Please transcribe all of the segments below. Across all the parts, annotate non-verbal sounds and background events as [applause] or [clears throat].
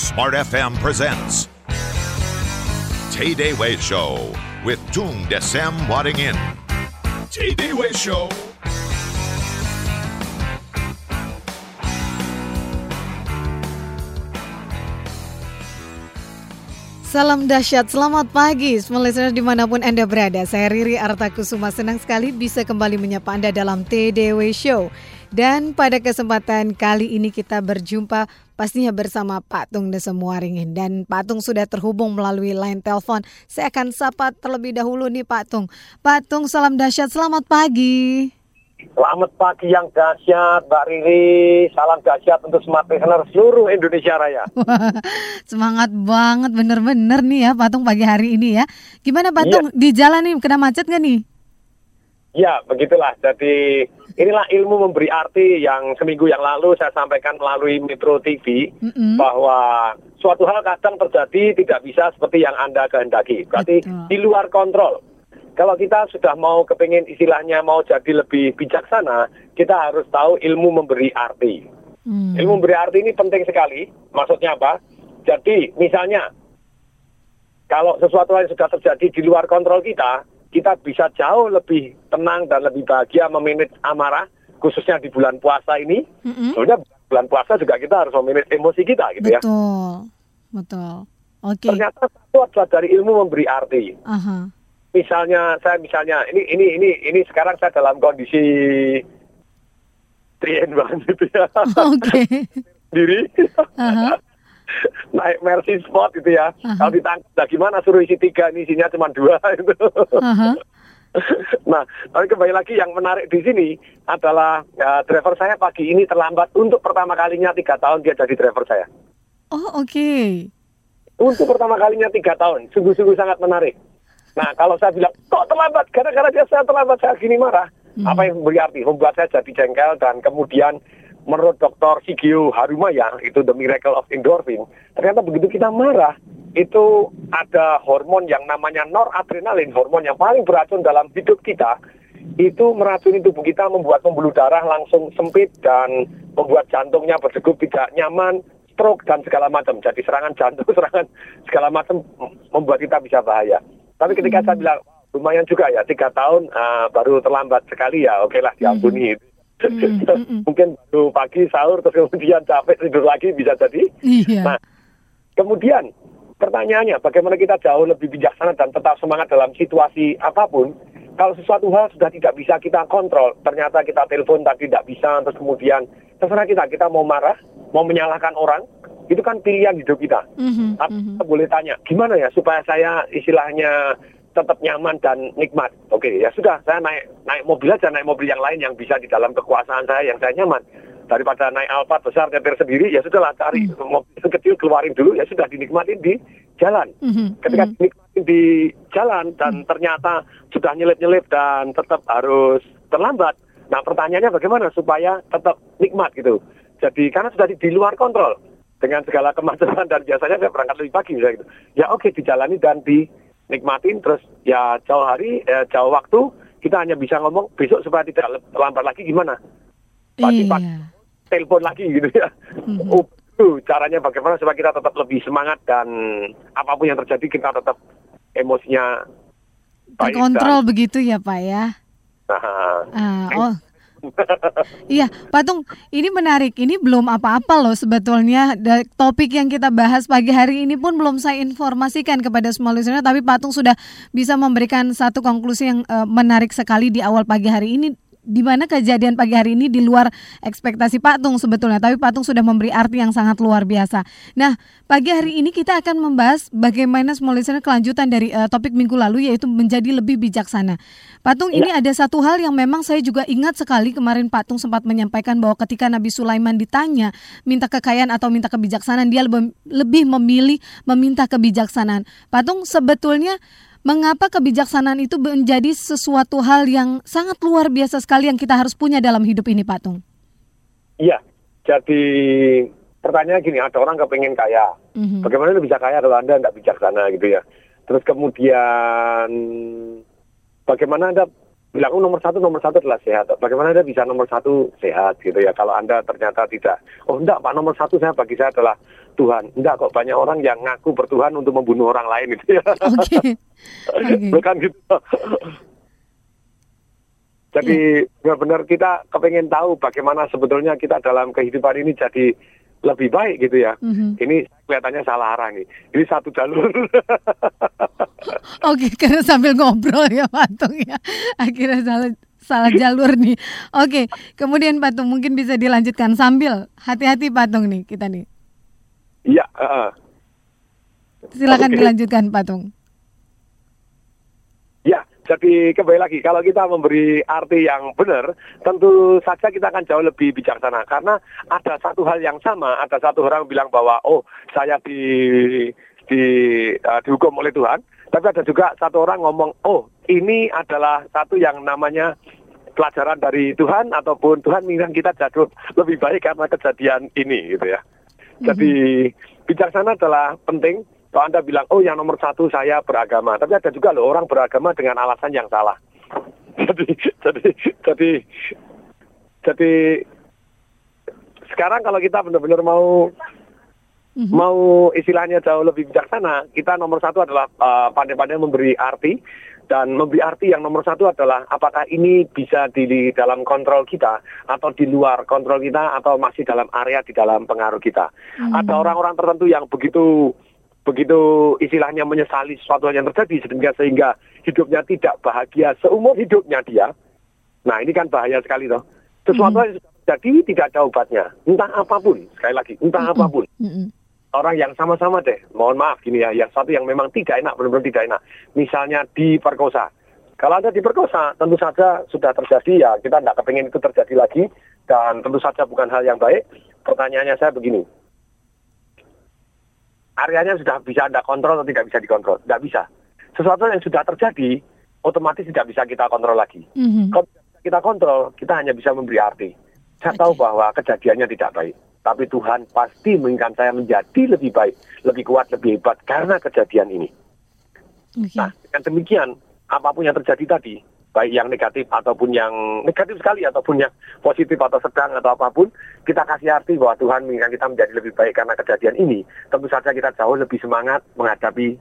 Smart FM presents Tay Day Way Show with Tung Desem Wadding In. Tay Day Way Show. Salam dahsyat, selamat pagi semua listener di mana pun Anda berada Saya Riri Artakusuma, senang sekali bisa kembali menyapa Anda dalam TDW Show Dan pada kesempatan kali ini kita berjumpa pastinya bersama Pak Tung Desemuaringin Dan Pak Tung sudah terhubung melalui line telepon Saya akan sapa terlebih dahulu nih Pak Tung Pak Tung, salam dahsyat, selamat pagi Selamat pagi yang dahsyat, Mbak Riri. Salam dahsyat untuk smart listener seluruh Indonesia Raya. [laughs] Semangat banget bener-bener nih ya Patung pagi hari ini ya. Gimana Patung Iya. di jalan nih kena macet nggak nih? Ya, begitulah. Jadi inilah ilmu memberi arti yang seminggu yang lalu saya sampaikan melalui Metro TV Mm-mm. bahwa suatu hal kadang terjadi tidak bisa seperti yang Anda kehendaki. Berarti Betul. di luar kontrol. Kalau kita sudah mau kepingin istilahnya mau jadi lebih bijaksana, kita harus tahu ilmu memberi arti. Hmm. Ilmu memberi arti ini penting sekali. Maksudnya apa? Jadi misalnya kalau sesuatu yang sudah terjadi di luar kontrol kita, kita bisa jauh lebih tenang dan lebih bahagia memanage amarah, khususnya di bulan puasa ini. Mm-mm. Soalnya bulan puasa juga kita harus memanage emosi kita gitu ya. Betul, betul. Oke. Ternyata satu adalah dari ilmu memberi arti. Aha. Misalnya saya misalnya ini ini ini ini sekarang saya dalam kondisi trien banget gitu ya. Oke. [laughs] Diri. Aha. [laughs] naik Mercy Sport gitu ya. Aha. Kalau ditangkap, nah gimana suruh isi tiga, ini isinya cuma dua [laughs] gitu. Aha. [laughs] nah, tapi kembali lagi yang menarik di sini adalah ya, driver saya pagi ini terlambat untuk pertama kalinya tiga tahun dia jadi driver saya. Oh oke. Untuk pertama kalinya tiga tahun, sungguh-sungguh sangat menarik. Nah, kalau saya bilang, kok terlambat? Gara-gara dia saya terlambat, saya gini marah. Apa yang memberi arti? Membuat saya jadi jengkel dan kemudian menurut Dr. Shigeo Harumaya, itu The Miracle of Endorphin, ternyata begitu kita marah, itu ada hormon yang namanya noradrenalin, hormon yang paling beracun dalam hidup kita, itu meracuni tubuh kita, membuat pembuluh darah langsung sempit dan membuat jantungnya berdegup tidak nyaman, stroke dan segala macam. Jadi serangan jantung, [laughs] serangan segala macam membuat kita bisa bahaya. Tapi ketika saya bilang lumayan juga ya tiga tahun ah, baru terlambat sekali ya, oke lah diampuni. Hmm, hmm, hmm. Mungkin baru pagi sahur terus kemudian capek tidur lagi bisa jadi. Iya. Nah, kemudian pertanyaannya bagaimana kita jauh lebih bijaksana dan tetap semangat dalam situasi apa pun. Kalau sesuatu hal sudah tidak bisa kita kontrol, ternyata kita telepon tadi tidak bisa, terus kemudian terserah kita, kita mau marah, mau menyalahkan orang, itu kan pilihan hidup kita. Mhm, Tapi mhm. kita boleh tanya, gimana ya supaya saya istilahnya tetap nyaman dan nikmat. Oke, ya sudah, saya naik naik mobil aja, naik mobil yang lain yang bisa di dalam kekuasaan saya yang saya nyaman. Daripada naik Alphard besar nyetir sendiri, ya sudahlah cari mobil kecil keluarin dulu, ya sudah dinikmatin di jalan. Mhm, Ketika mhm. dinikmatin di jalan dan ternyata sudah nyelip-nyelip dan tetap harus terlambat. Nah pertanyaannya bagaimana supaya tetap nikmat gitu. Jadi karena sudah di, di luar kontrol dengan segala kemacetan dan biasanya saya berangkat lebih pagi misalnya gitu. Ya oke dijalani dan dinikmatin terus ya jauh hari, eh, jauh waktu kita hanya bisa ngomong besok supaya tidak terlambat lagi gimana. Pagi-pagi Iya. telepon lagi gitu ya. Mhm. Oh, itu caranya bagaimana supaya kita tetap lebih semangat dan apa pun yang terjadi kita tetap emosinya baik Terkontrol begitu ya Pak ya. dan, Ah, oh. Iya, Patung, ini menarik. Ini belum apa-apa loh sebetulnya. Topik yang kita bahas pagi hari ini pun belum saya informasikan kepada semua listener, tapi Patung sudah bisa memberikan satu konklusi yang eh, menarik sekali di awal pagi hari ini di mana kejadian pagi hari ini di luar ekspektasi Patung sebetulnya, tapi Patung sudah memberi arti yang sangat luar biasa. Nah, pagi hari ini kita akan membahas bagaimana semua listener kelanjutan dari eh, topik minggu lalu yaitu menjadi lebih bijaksana. Patung, ini ada satu hal yang memang saya juga ingat sekali kemarin Patung sempat menyampaikan bahwa ketika Nabi Sulaiman ditanya minta kekayaan atau minta kebijaksanaan, dia lebih, lebih memilih meminta kebijaksanaan. Patung sebetulnya mengapa kebijaksanaan itu menjadi sesuatu hal yang sangat luar biasa sekali yang kita harus punya dalam hidup ini, Patung? Iya, jadi pertanyaan gini, ada orang kepengen kaya. Mhm. Bagaimana lu bisa kaya kalau Anda nggak bijaksana gitu ya? Terus kemudian bagaimana Anda bilang oh, nomor satu nomor satu adalah sehat. Bagaimana anda bisa nomor satu sehat gitu ya? Kalau anda ternyata tidak, oh enggak pak nomor satu saya bagi saya adalah Tuhan. Enggak kok banyak orang yang ngaku bertuhan untuk membunuh orang lain itu ya. [laughs] Oke. Okay. Bukan gitu. Jadi benar-benar kita kepengen tahu bagaimana sebetulnya kita dalam kehidupan ini jadi lebih baik gitu ya. Mm-hmm. Ini kelihatannya salah arah nih. Ini satu jalur. Oke, [laughs] karena sambil ngobrol ya Patung ya. Akhirnya salah salah jalur nih. Oke, kemudian Patung mungkin bisa dilanjutkan sambil hati-hati Patung nih kita nih. Iya. Uh, Silakan okay. dilanjutkan Patung. Ya, jadi kembali lagi, kalau kita memberi arti yang benar, tentu saja kita akan jauh lebih bijaksana. Karena ada satu hal yang sama, ada satu orang bilang bahwa, oh saya di, di uh, dihukum oleh Tuhan. Tapi ada juga satu orang ngomong, oh ini adalah satu yang namanya pelajaran dari Tuhan ataupun Tuhan menginginkan kita jatuh lebih baik karena kejadian ini gitu ya. Jadi mm-hmm. bijaksana adalah penting kalau Anda bilang, oh yang nomor satu saya beragama. Tapi ada juga loh orang beragama dengan alasan yang salah. [laughs] jadi, jadi, jadi, jadi sekarang kalau kita benar-benar mau mm-hmm. mau istilahnya jauh lebih bijaksana, kita nomor satu adalah uh, pandai-pandai memberi arti dan memberi arti yang nomor satu adalah apakah ini bisa di dalam kontrol kita atau di luar kontrol kita atau masih dalam area di dalam pengaruh kita. Mm-hmm. Ada orang-orang tertentu yang begitu begitu istilahnya menyesali sesuatu yang terjadi sehingga sehingga hidupnya tidak bahagia seumur hidupnya dia. Nah ini kan bahaya sekali toh. Sesuatu mm -hmm. yang sudah terjadi tidak ada obatnya. Entah apa pun, sekali lagi, entah mm -hmm. apa pun. Mm -hmm. Orang yang sama-sama deh, mohon maaf gini ya, yang satu yang memang tidak enak, benar-benar tidak enak. Misalnya diperkosa. Kalau Anda diperkosa, tentu saja sudah terjadi ya, kita tidak kepengen itu terjadi lagi, dan tentu saja bukan hal yang baik. Pertanyaannya saya begini, areanya sudah bisa Anda kontrol atau tidak bisa dikontrol? Tidak bisa. Sesuatu yang sudah terjadi, otomatis tidak bisa kita kontrol lagi. Mm-hmm. Kalau kita kontrol, kita hanya bisa memberi arti. Saya okay. tahu bahwa kejadiannya tidak baik. Tapi Tuhan pasti menginginkan saya menjadi lebih baik, lebih kuat, lebih hebat karena kejadian ini. Okay. Nah, dengan demikian, apa pun yang terjadi tadi, baik yang negatif ataupun yang negatif sekali ataupun yang positif atau sedang atau apa pun kita kasih arti bahwa Tuhan menginginkan kita menjadi lebih baik karena kejadian ini tentu saja kita jauh lebih semangat menghadapi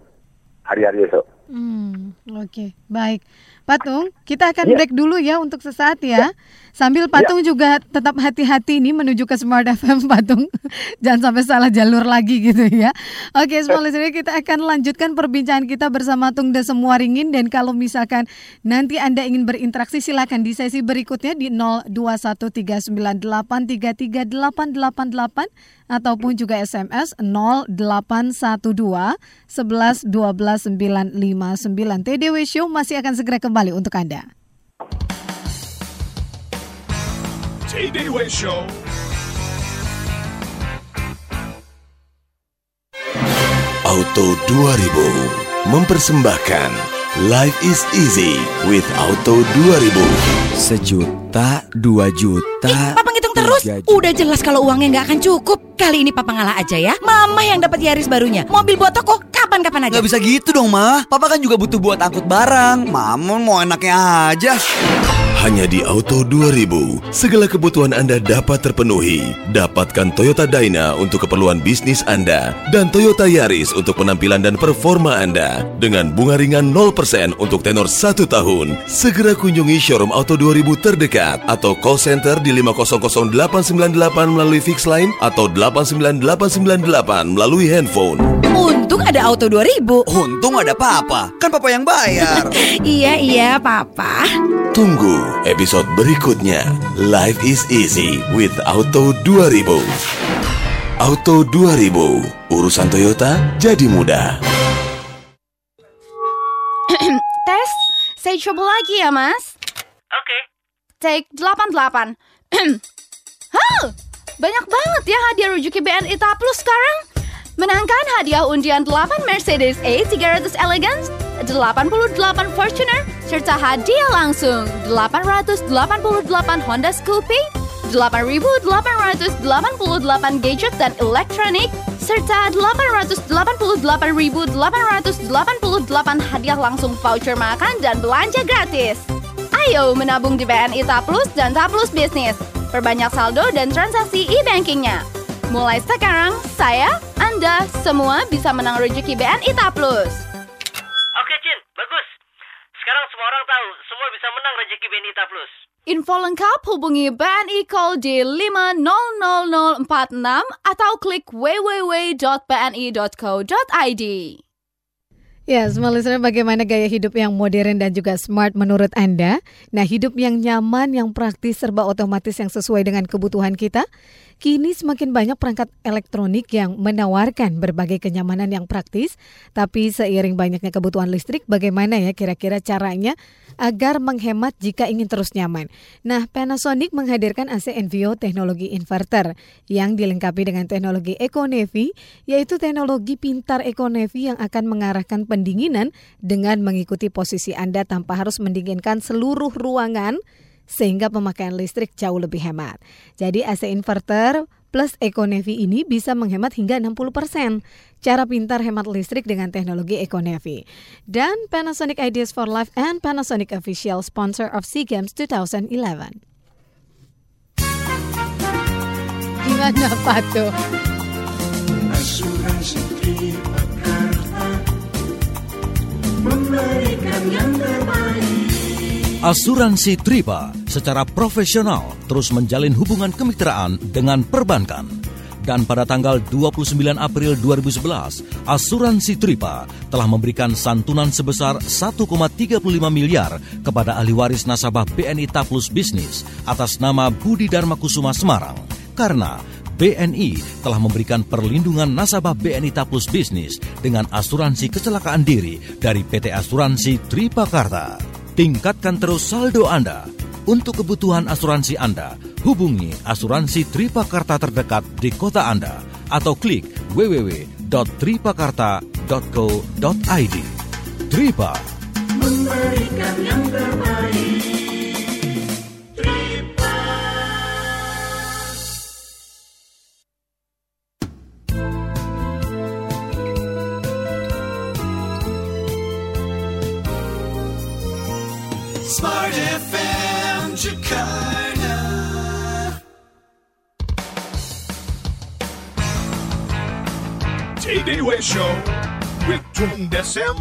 hari-hari esok. Hmm, Oke, okay. baik. Patung, kita akan yeah. break dulu ya untuk sesaat ya. Yeah. Sambil Patung yeah. juga tetap hati-hati nih menuju ke Smart FM Patung. [laughs] Jangan sampai salah jalur lagi gitu ya. Oke, okay, semua listener kita akan lanjutkan perbincangan kita bersama Tung Desem Waringin dan kalau misalkan nanti Anda ingin berinteraksi silakan di sesi berikutnya di 021398338888 ataupun juga SMS 0812 11 12 959. TDW Show masih akan segera kembali untuk Anda. TDW Show. Auto 2000 mempersembahkan Life is easy with Auto 2000. Sejuta, dua juta. Eh, papa ngitung terus. Juta. Udah jelas kalau uangnya nggak akan cukup. Kali ini papa ngalah aja ya. Mama yang dapat Yaris barunya. Mobil buat toko kapan-kapan aja. Gak bisa gitu dong, Ma. Papa kan juga butuh buat angkut barang. Mama mau enaknya aja. Hanya di Auto 2000, segala kebutuhan Anda dapat terpenuhi. Dapatkan Toyota Dyna untuk keperluan bisnis Anda dan Toyota Yaris untuk penampilan dan performa Anda dengan bunga ringan 0% untuk tenor 1 tahun. Segera kunjungi showroom Auto 2000 terdekat atau call center di 500898 melalui fix line atau 89898 melalui handphone. Untung ada Auto 2000. Untung ada Papa. Kan Papa yang bayar. [laughs] iya, iya, Papa. Tunggu episode berikutnya. Life is easy with Auto 2000. Auto 2000, urusan Toyota jadi mudah. [clears throat] Tes, saya coba lagi ya, Mas. Oke. Okay. Take 88. [clears throat] Hah, banyak banget ya hadiah rujuki BNI Plus sekarang. Menangkan hadiah undian 8 Mercedes A300 Elegance, 88 Fortuner, serta hadiah langsung 888 Honda Scoopy, 8.888 gadget dan elektronik, serta 888.888 hadiah langsung voucher makan dan belanja gratis. Ayo menabung di BNI Taplus dan Taplus Bisnis. Perbanyak saldo dan transaksi e-bankingnya. Mulai sekarang, saya, Anda, semua bisa menang rezeki BNI Taplus. Oke, Cin, bagus. Sekarang semua orang tahu, semua bisa menang rezeki Benita Plus. Info lengkap hubungi BNI Call di 500046 atau klik www.bni.co.id. Ya, semua listener bagaimana gaya hidup yang modern dan juga smart menurut Anda? Nah, hidup yang nyaman, yang praktis, serba otomatis yang sesuai dengan kebutuhan kita? Kini semakin banyak perangkat elektronik yang menawarkan berbagai kenyamanan yang praktis, tapi seiring banyaknya kebutuhan listrik, bagaimana ya kira-kira caranya agar menghemat jika ingin terus nyaman? Nah, Panasonic menghadirkan AC Envio teknologi inverter yang dilengkapi dengan teknologi EcoNevi, yaitu teknologi pintar EcoNevi yang akan mengarahkan pendinginan dengan mengikuti posisi Anda tanpa harus mendinginkan seluruh ruangan sehingga pemakaian listrik jauh lebih hemat. Jadi AC inverter plus EcoNevi ini bisa menghemat hingga 60%. Cara pintar hemat listrik dengan teknologi EcoNevi. Dan Panasonic Ideas for Life and Panasonic official sponsor of SEA Games 2011. Gimana Pak tuh? Asuransi memberikan yang. Asuransi Tripa secara profesional terus menjalin hubungan kemitraan dengan perbankan. Dan pada tanggal 29 April 2011, Asuransi Tripa telah memberikan santunan sebesar 1,35 miliar kepada ahli waris nasabah BNI Taplus Bisnis atas nama Budi Dharma Kusuma Semarang. Karena BNI telah memberikan perlindungan nasabah BNI Taplus Bisnis dengan asuransi kecelakaan diri dari PT Asuransi Tripakarta. Tingkatkan terus saldo Anda. Untuk kebutuhan asuransi Anda, hubungi asuransi Tripakarta terdekat di kota Anda atau klik www.tripakarta.co.id. Tripa Memberikan yang Show with Tung Desem.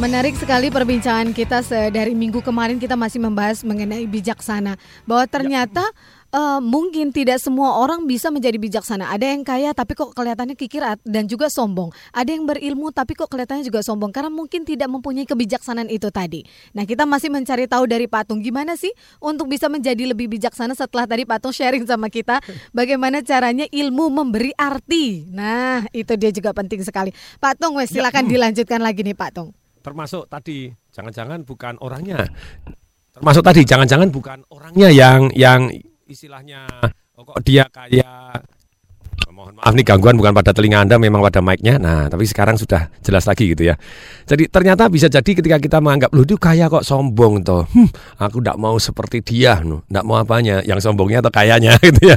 Menarik sekali perbincangan kita dari minggu kemarin kita masih membahas mengenai bijaksana bahwa ternyata eh, mungkin tidak semua orang bisa menjadi bijaksana. Ada yang kaya tapi kok kelihatannya kikir dan juga sombong. Ada yang berilmu tapi kok kelihatannya juga sombong karena mungkin tidak mempunyai kebijaksanaan itu tadi. Nah, kita masih mencari tahu dari Patung gimana sih untuk bisa menjadi lebih bijaksana setelah tadi Patung sharing sama kita bagaimana caranya ilmu memberi arti. Nah, itu dia juga penting sekali. Patung, wes silakan dilanjutkan lagi nih Patung. termasuk tadi jangan-jangan bukan orangnya termasuk tadi jangan-jangan bukan orangnya yang yang istilahnya oh, kok dia kayak mohon maaf. Nih gangguan bukan pada telinga anda memang pada mic-nya. Nah tapi sekarang sudah jelas lagi gitu ya. Jadi ternyata bisa jadi ketika kita menganggap lu itu kaya kok sombong toh? Hmm, aku tidak mau seperti dia tidak mau apanya yang sombongnya atau kayanya [laughs] gitu ya.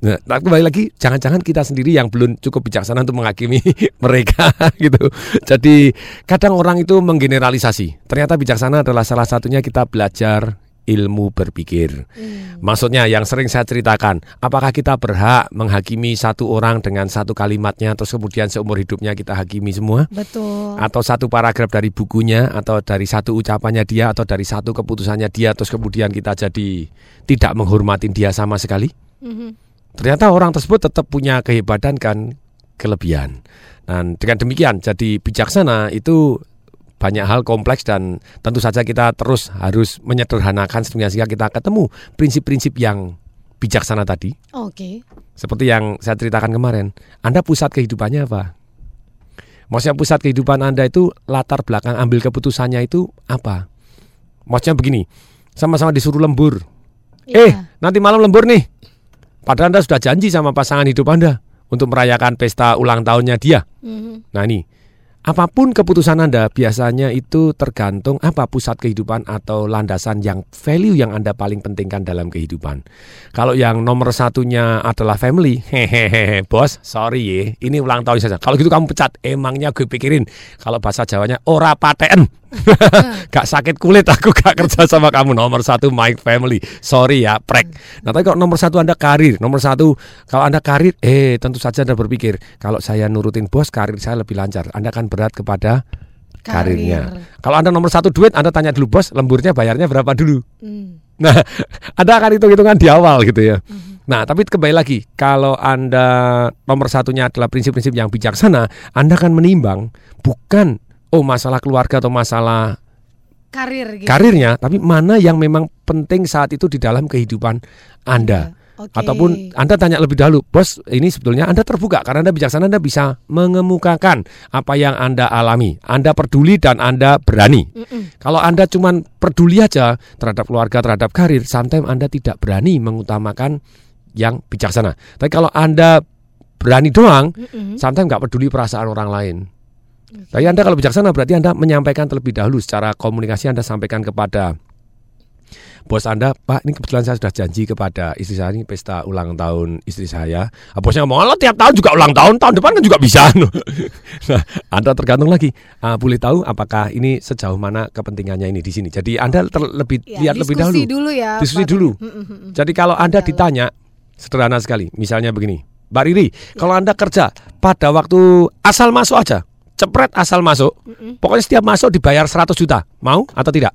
Nah, tapi kembali lagi jangan-jangan kita sendiri yang belum cukup bijaksana untuk menghakimi [laughs] mereka [laughs] gitu. Jadi kadang orang itu menggeneralisasi. Ternyata bijaksana adalah salah satunya kita belajar ilmu berpikir. Maksudnya yang sering saya ceritakan, apakah kita berhak menghakimi satu orang dengan satu kalimatnya terus kemudian seumur hidupnya kita hakimi semua? Betul. Atau satu paragraf dari bukunya atau dari satu ucapannya dia atau dari satu keputusannya dia terus kemudian kita jadi tidak menghormatin dia sama sekali? Mhm. Ternyata orang tersebut tetap punya kehebatan kan kelebihan. Dan dengan demikian jadi bijaksana itu banyak hal kompleks dan tentu saja kita terus harus menyederhanakan sehingga kita ketemu prinsip-prinsip yang bijaksana tadi. Oke. Seperti yang saya ceritakan kemarin. Anda pusat kehidupannya apa? Maksudnya pusat kehidupan Anda itu latar belakang ambil keputusannya itu apa? Maksudnya begini, sama-sama disuruh lembur. Iya. Eh, nanti malam lembur nih. Padahal Anda sudah janji sama pasangan hidup Anda untuk merayakan pesta ulang tahunnya dia. Mhm. Nah ini, apa pun keputusan Anda biasanya itu tergantung apa pusat kehidupan atau landasan yang value yang Anda paling pentingkan dalam kehidupan. Kalau yang nomor satunya adalah family, hehehe, bos, sorry ya, ini ulang tahun saja. Kalau gitu kamu pecat, emangnya gue pikirin. Kalau bahasa Jawanya, ora paten. [laughs] gak sakit kulit aku gak kerja sama kamu. Nomor satu my family. Sorry ya prek. Nah tapi kalau nomor satu anda karir? Nomor satu kalau anda karir eh tentu saja anda berpikir kalau saya nurutin bos karir saya lebih lancar. Anda akan berat kepada karirnya. Kalau anda nomor satu duit anda tanya dulu bos lemburnya bayarnya berapa dulu? Hmm. [laughs] Nah, Anda akan hitung-hitungan di awal gitu ya. Nah, tapi kembali lagi, kalau Anda nomor satunya adalah prinsip-prinsip yang bijaksana, Anda akan menimbang bukan oh masalah keluarga atau masalah Karir gitu. karirnya, tapi mana yang memang penting saat itu di dalam kehidupan Anda. Oke. Ataupun Anda tanya lebih dahulu, bos ini sebetulnya Anda terbuka karena Anda bijaksana Anda bisa mengemukakan apa yang Anda alami. Anda peduli dan Anda berani. Kalau Anda cuman peduli aja terhadap keluarga, terhadap karir, sometimes Anda tidak berani mengutamakan yang bijaksana. Tapi kalau Anda berani doang, sometimes nggak peduli perasaan orang lain. Tapi Anda kalau bijaksana berarti Anda menyampaikan terlebih dahulu secara komunikasi Anda sampaikan kepada bos Anda, Pak, ini kebetulan saya sudah janji kepada istri saya ini pesta ulang tahun istri saya. Ah, bosnya ngomong, "Alah, tiap tahun juga ulang tahun, tahun depan kan juga bisa." [laughs] nah, Anda tergantung lagi. Ah, boleh tahu apakah ini sejauh mana kepentingannya ini di sini. Jadi Anda ter- lebih Ya, lihat lebih diskusi dahulu. dulu ya, Diskusi Pak. dulu. Mm, mm, mm. Jadi kalau Anda ditanya sederhana sekali, misalnya begini, Mbak Riri, kalau Anda kerja pada waktu asal masuk aja, cepret asal masuk, pokoknya setiap masuk dibayar 100 juta, mau atau tidak?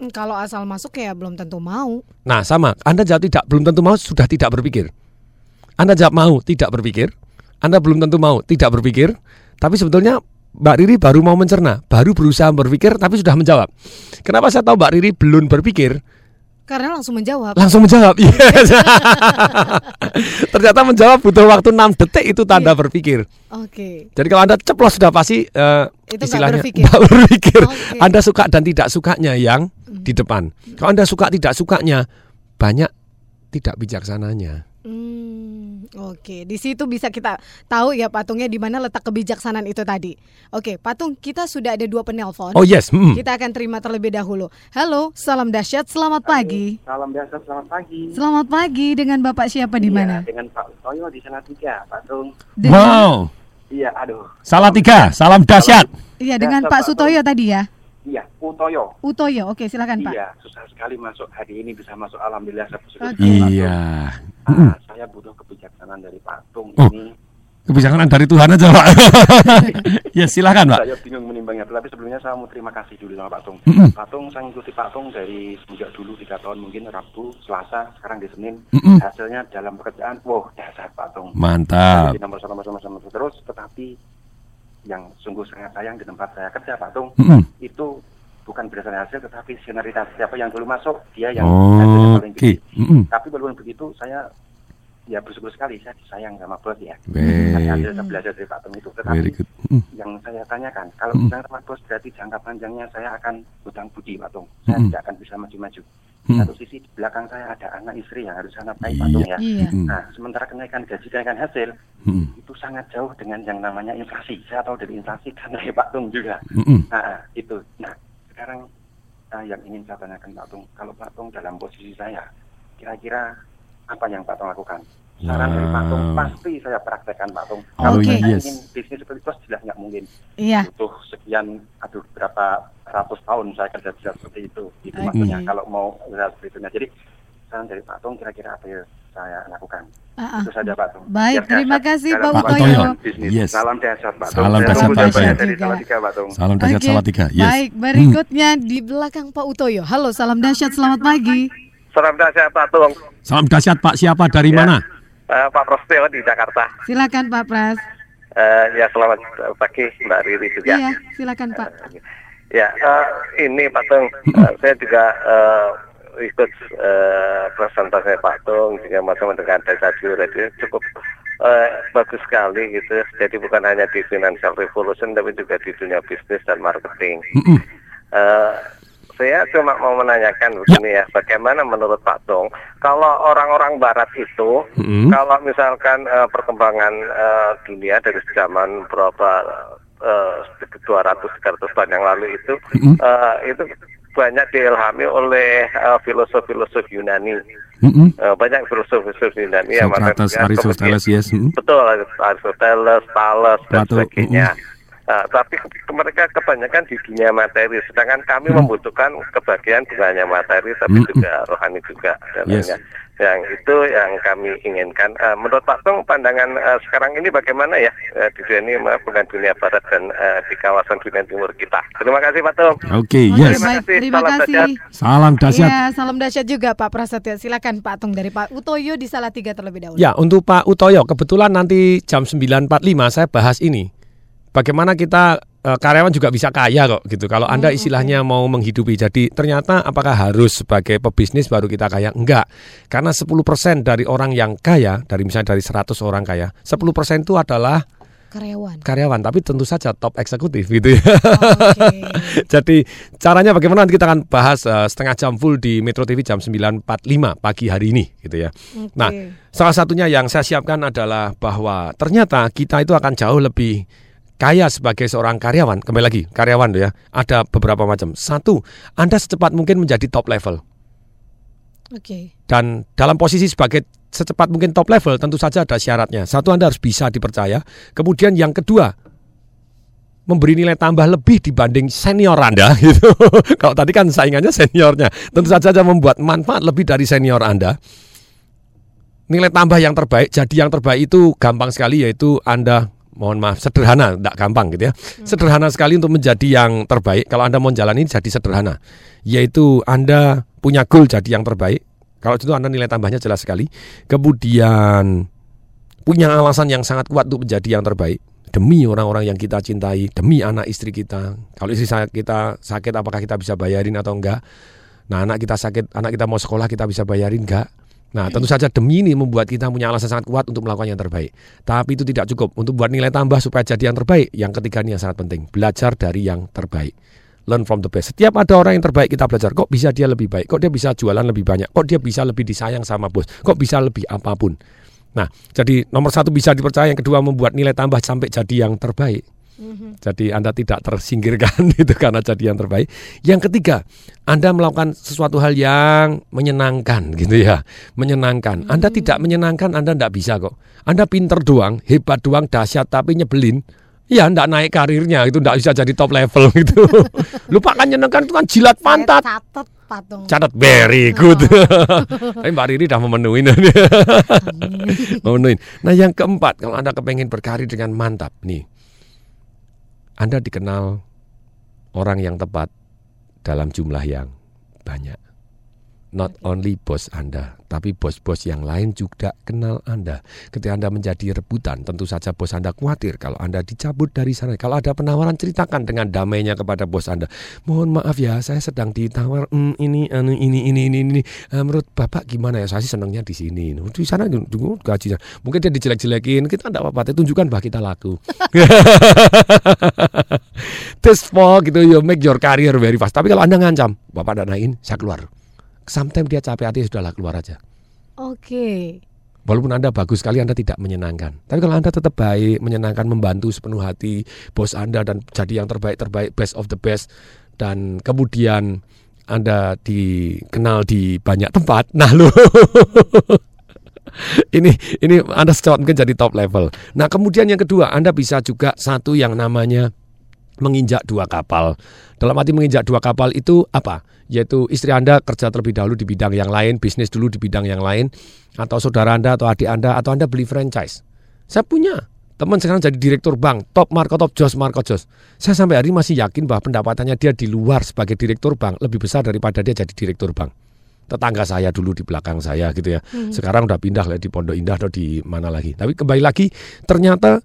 Hmm, Kalau asal masuk ya belum tentu mau. Nah, sama. Anda jawab tidak, belum tentu mau, sudah tidak berpikir. Anda jawab mau, tidak berpikir. Anda belum tentu mau, tidak berpikir. Tapi sebetulnya Mbak Riri baru mau mencerna, baru berusaha berpikir, tapi sudah menjawab. Kenapa saya tahu Mbak Riri belum berpikir? Karena langsung menjawab. Langsung menjawab. [laughs] Yes. Ternyata menjawab butuh waktu 6 detik itu tanda Iya. berpikir. Oke. Jadi kalau Anda ceplos sudah pasti eh, Itu istilahnya berpikir. berpikir. Oke. Anda suka dan tidak sukanya yang di depan. Kalau Anda suka tidak sukanya banyak tidak bijaksananya. Oke, di situ bisa kita tahu ya patungnya di mana letak kebijaksanaan itu tadi. Oke, patung kita sudah ada dua penelpon. Oh, yes, mm. Kita akan terima terlebih dahulu. Halo, salam dahsyat, selamat pagi. Salam biasa, selamat pagi. Selamat pagi dengan Bapak siapa di mana? Iya, dengan Pak Toyo di Salatiga, Pak Tung. Wow. Iya, aduh. Salah tiga, salam dahsyat. Iya, dengan Pak Sutoyo tadi ya. Iya, Utoyo. Utoyo, oke silakan Pak. Iya, susah sekali masuk hari ini bisa masuk alhamdulillah saya Pak Tung. Iya. Ah, saya butuh kebijaksanaan dari Pak Tung Oh. ini. Kebijaksanaan dari Tuhan aja, Pak. [laughs] ya, silakan, Pak. Saya bingung menimbangnya, tapi sebelumnya saya mau terima kasih dulu sama Pak Tung. Mm-mm. Pak Tung, saya ngikuti Pak Tung dari semenjak dulu tiga tahun mungkin Rabu, Selasa, sekarang di Senin. Mm-mm. Hasilnya dalam pekerjaan, wow, dasar Pak Tung. Mantap. Jadi nomor satu, nomor satu, nomor satu terus, tetapi yang sungguh sangat sayang di tempat saya kerja Pak Tung, Mm-mm. itu bukan berdasarkan hasil, tetapi senioritas siapa yang dulu masuk, dia yang Oke. paling gede. Mm-mm. Tapi walaupun begitu, saya ya bersyukur sekali saya disayang sama bos ya. Baik. Saya belajar dari Pak Tung itu. Tetapi Very good. Mm. yang saya tanyakan, kalau Mm. disayang sama bos berarti jangka panjangnya saya akan hutang budi Pak Tung. Saya Mm. tidak akan bisa maju-maju. Mm. Satu sisi di belakang saya ada anak istri yang harus saya nafkahi Pak Tung ya. Iya. Nah, sementara kenaikan gaji, kenaikan hasil, itu sangat jauh dengan yang namanya inflasi. Saya tahu dari inflasi karena ya Pak Tung juga. Nah, itu. Nah, sekarang ah, yang ingin saya tanyakan Pak Tung, kalau Pak Tung dalam posisi saya, kira-kira apa yang Pak Tung lakukan? Saran dari Pak Tung pasti saya praktekkan Pak Tung. Oh, Kalau Oke. saya yes. ingin bisnis seperti bos jelas nggak mungkin. Iya. Butuh sekian, aduh berapa ratus tahun saya kerja bisa seperti itu. Itu Oke. maksudnya kalau mau usaha seperti itu. Nah, jadi saran dari Pak Tung kira-kira apa yang saya lakukan? Ah. Itu saja Pak Tung. Baik, Biar terima dahsyat kasih, Pak Utoyo. bisnis. Yes. Salam dahsyat Pak Tung. Salam dahsyat, dari Salatiga Pak Tung. Salam dahsyat Oke, Salatiga. Yes. Baik, berikutnya di belakang Pak Utoyo. Halo, salam dahsyat, selamat pagi. Salam dahsyat Pak Tung. Salam dahsyat Pak siapa dari Ya. mana? Eh, Pak Prostio di Jakarta. Silakan Pak Pras. Eh, ya selamat pagi Mbak Riri juga. Iya, silakan Pak. Ya, eh, ini Pak Tung, eh, saya juga eh, ikut eh, presentasi Pak Tung juga bersama dengan Desa Radio cukup eh, bagus sekali gitu. Jadi bukan hanya di financial revolution tapi juga di dunia bisnis dan marketing. Mm-mm. Eh, saya cuma mau menanyakan begini ya, bagaimana menurut Pak Tung, kalau orang-orang Barat itu, Mm-mm. kalau misalkan eh, perkembangan eh, dunia dari zaman berapa eh, 200-300 tahun yang lalu itu Mm-mm. eh, itu banyak diilhami oleh eh, filosof-filosof Yunani. Mm-mm. Eh, banyak filosof-filosof Yunani Socrates, kemudian- Aristoteles, yes. Mm. Betul, Aristoteles, Thales dan Plato, sebagainya. Nah, tapi mereka kebanyakan di dunia materi, sedangkan kami membutuhkan kebahagiaan bukan hanya materi, tapi Mm-mm. juga rohani juga. Dan Yes. Yang itu yang kami inginkan. Eh, menurut Pak Tung, pandangan eh, sekarang ini bagaimana ya eh, di dunia ini, bukan dunia barat dan eh, di kawasan dunia timur kita. Terima kasih Pak Tung. Oke, Oke, yes. baik. Terima Salam kasih. dahsyat. Salam dahsyat. Iya, salam dahsyat juga Pak Prasetyo. Silakan Pak Tung dari Pak Utoyo di Salatiga terlebih dahulu. Ya, untuk Pak Utoyo, kebetulan nanti jam 9.45 saya bahas ini. Bagaimana kita eh, karyawan juga bisa kaya kok gitu. Kalau Anda istilahnya mau menghidupi. Jadi ternyata apakah harus sebagai pebisnis baru kita kaya? Enggak. Karena 10% dari orang yang kaya, dari misalnya dari 100 orang kaya, 10% itu adalah Karyawan. karyawan, tapi tentu saja top eksekutif gitu ya. [laughs] Jadi caranya bagaimana nanti kita akan bahas eh, setengah jam full di Metro TV jam 9.45 pagi hari ini gitu ya. Nah, salah satunya yang saya siapkan adalah bahwa ternyata kita itu akan jauh lebih kaya sebagai seorang karyawan. Kembali lagi, karyawan tuh ya. Ada beberapa macam. Satu, Anda secepat mungkin menjadi top level. Oke. Dan dalam posisi sebagai secepat mungkin top level tentu saja ada syaratnya. Satu Anda harus bisa dipercaya. Kemudian yang kedua memberi nilai tambah lebih dibanding senior Anda [laughs] gitu. Kalau tadi kan saingannya seniornya. Tentu saja membuat manfaat lebih dari senior Anda. Nilai tambah yang terbaik, jadi yang terbaik itu gampang sekali yaitu Anda mohon maaf sederhana, tidak gampang gitu ya. Sederhana sekali untuk menjadi yang terbaik. Kalau Anda mau jalani jadi sederhana, yaitu Anda punya goal jadi yang terbaik. Kalau itu Anda nilai tambahnya jelas sekali. Kemudian punya alasan yang sangat kuat untuk menjadi yang terbaik demi orang-orang yang kita cintai, demi anak istri kita. Kalau istri saya kita sakit apakah kita bisa bayarin atau enggak? Nah, anak kita sakit, anak kita mau sekolah kita bisa bayarin enggak? Nah, tentu saja demi ini membuat kita punya alasan sangat kuat untuk melakukan yang terbaik. Tapi itu tidak cukup untuk buat nilai tambah supaya jadi yang terbaik. Yang ketiga ini yang sangat penting, belajar dari yang terbaik. Learn from the best. Setiap ada orang yang terbaik kita belajar. Kok bisa dia lebih baik? Kok dia bisa jualan lebih banyak? Kok dia bisa lebih disayang sama bos? Kok bisa lebih apa pun? Nah, jadi nomor satu bisa dipercaya, yang kedua membuat nilai tambah sampai jadi yang terbaik. Jadi Anda tidak tersingkirkan [laughs] itu karena jadi yang terbaik. Yang ketiga, Anda melakukan sesuatu hal yang menyenangkan gitu ya, menyenangkan. Anda tidak menyenangkan, Anda tidak bisa kok. Anda pinter doang, hebat doang, dahsyat tapi nyebelin. Ya, ndak naik karirnya itu ndak bisa jadi top level [laughs] gitu. Lupa kan menyenangkan itu kan jilat pantat. Catat patung. Catat very good. [laughs] Tapi Mbak Riri udah memenuhi. memenuhi. Nah yang keempat, kalau Anda kepengen berkarir dengan mantap nih, Anda dikenal orang yang tepat dalam jumlah yang banyak. Not only bos Anda, tapi bos-bos yang lain juga kenal Anda. Ketika Anda menjadi rebutan, tentu saja bos Anda khawatir kalau Anda dicabut dari sana. Kalau ada penawaran, ceritakan dengan damainya kepada bos Anda. Mohon maaf ya, saya sedang ditawar "Hmm, ini, anu, ini, ini, ini, ini. Eh, menurut Bapak gimana ya? Saya sih senangnya di sini. Di sana gajinya. Mungkin dia dijelek-jelekin, kita tidak apa-apa. Tunjukkan bahwa kita laku. [laughs] This for gitu, you make your career very fast. Tapi kalau Anda ngancam, Bapak danain, saya keluar. Sometimes dia capek hati, sudahlah keluar aja. Oke. Walaupun Anda bagus sekali, Anda tidak menyenangkan. Tapi kalau Anda tetap baik, menyenangkan, membantu sepenuh hati bos Anda dan jadi yang terbaik-terbaik, best of the best, dan kemudian Anda dikenal di banyak tempat, nah lu [laughs] ini ini Anda secepat mungkin jadi top level. Nah kemudian yang kedua, Anda bisa juga satu yang namanya menginjak dua kapal. Dalam arti menginjak dua kapal itu apa? Yaitu istri Anda kerja terlebih dahulu di bidang yang lain, bisnis dulu di bidang yang lain, atau saudara Anda atau adik Anda atau Anda beli franchise. Saya punya teman sekarang jadi direktur bank, top Marco top Jos Marco Jos. Saya sampai hari ini masih yakin bahwa pendapatannya dia di luar sebagai direktur bank lebih besar daripada dia jadi direktur bank. Tetangga saya dulu di belakang saya gitu ya. Hmm. Sekarang udah pindah lah di Pondok Indah atau di mana lagi. Tapi kembali lagi ternyata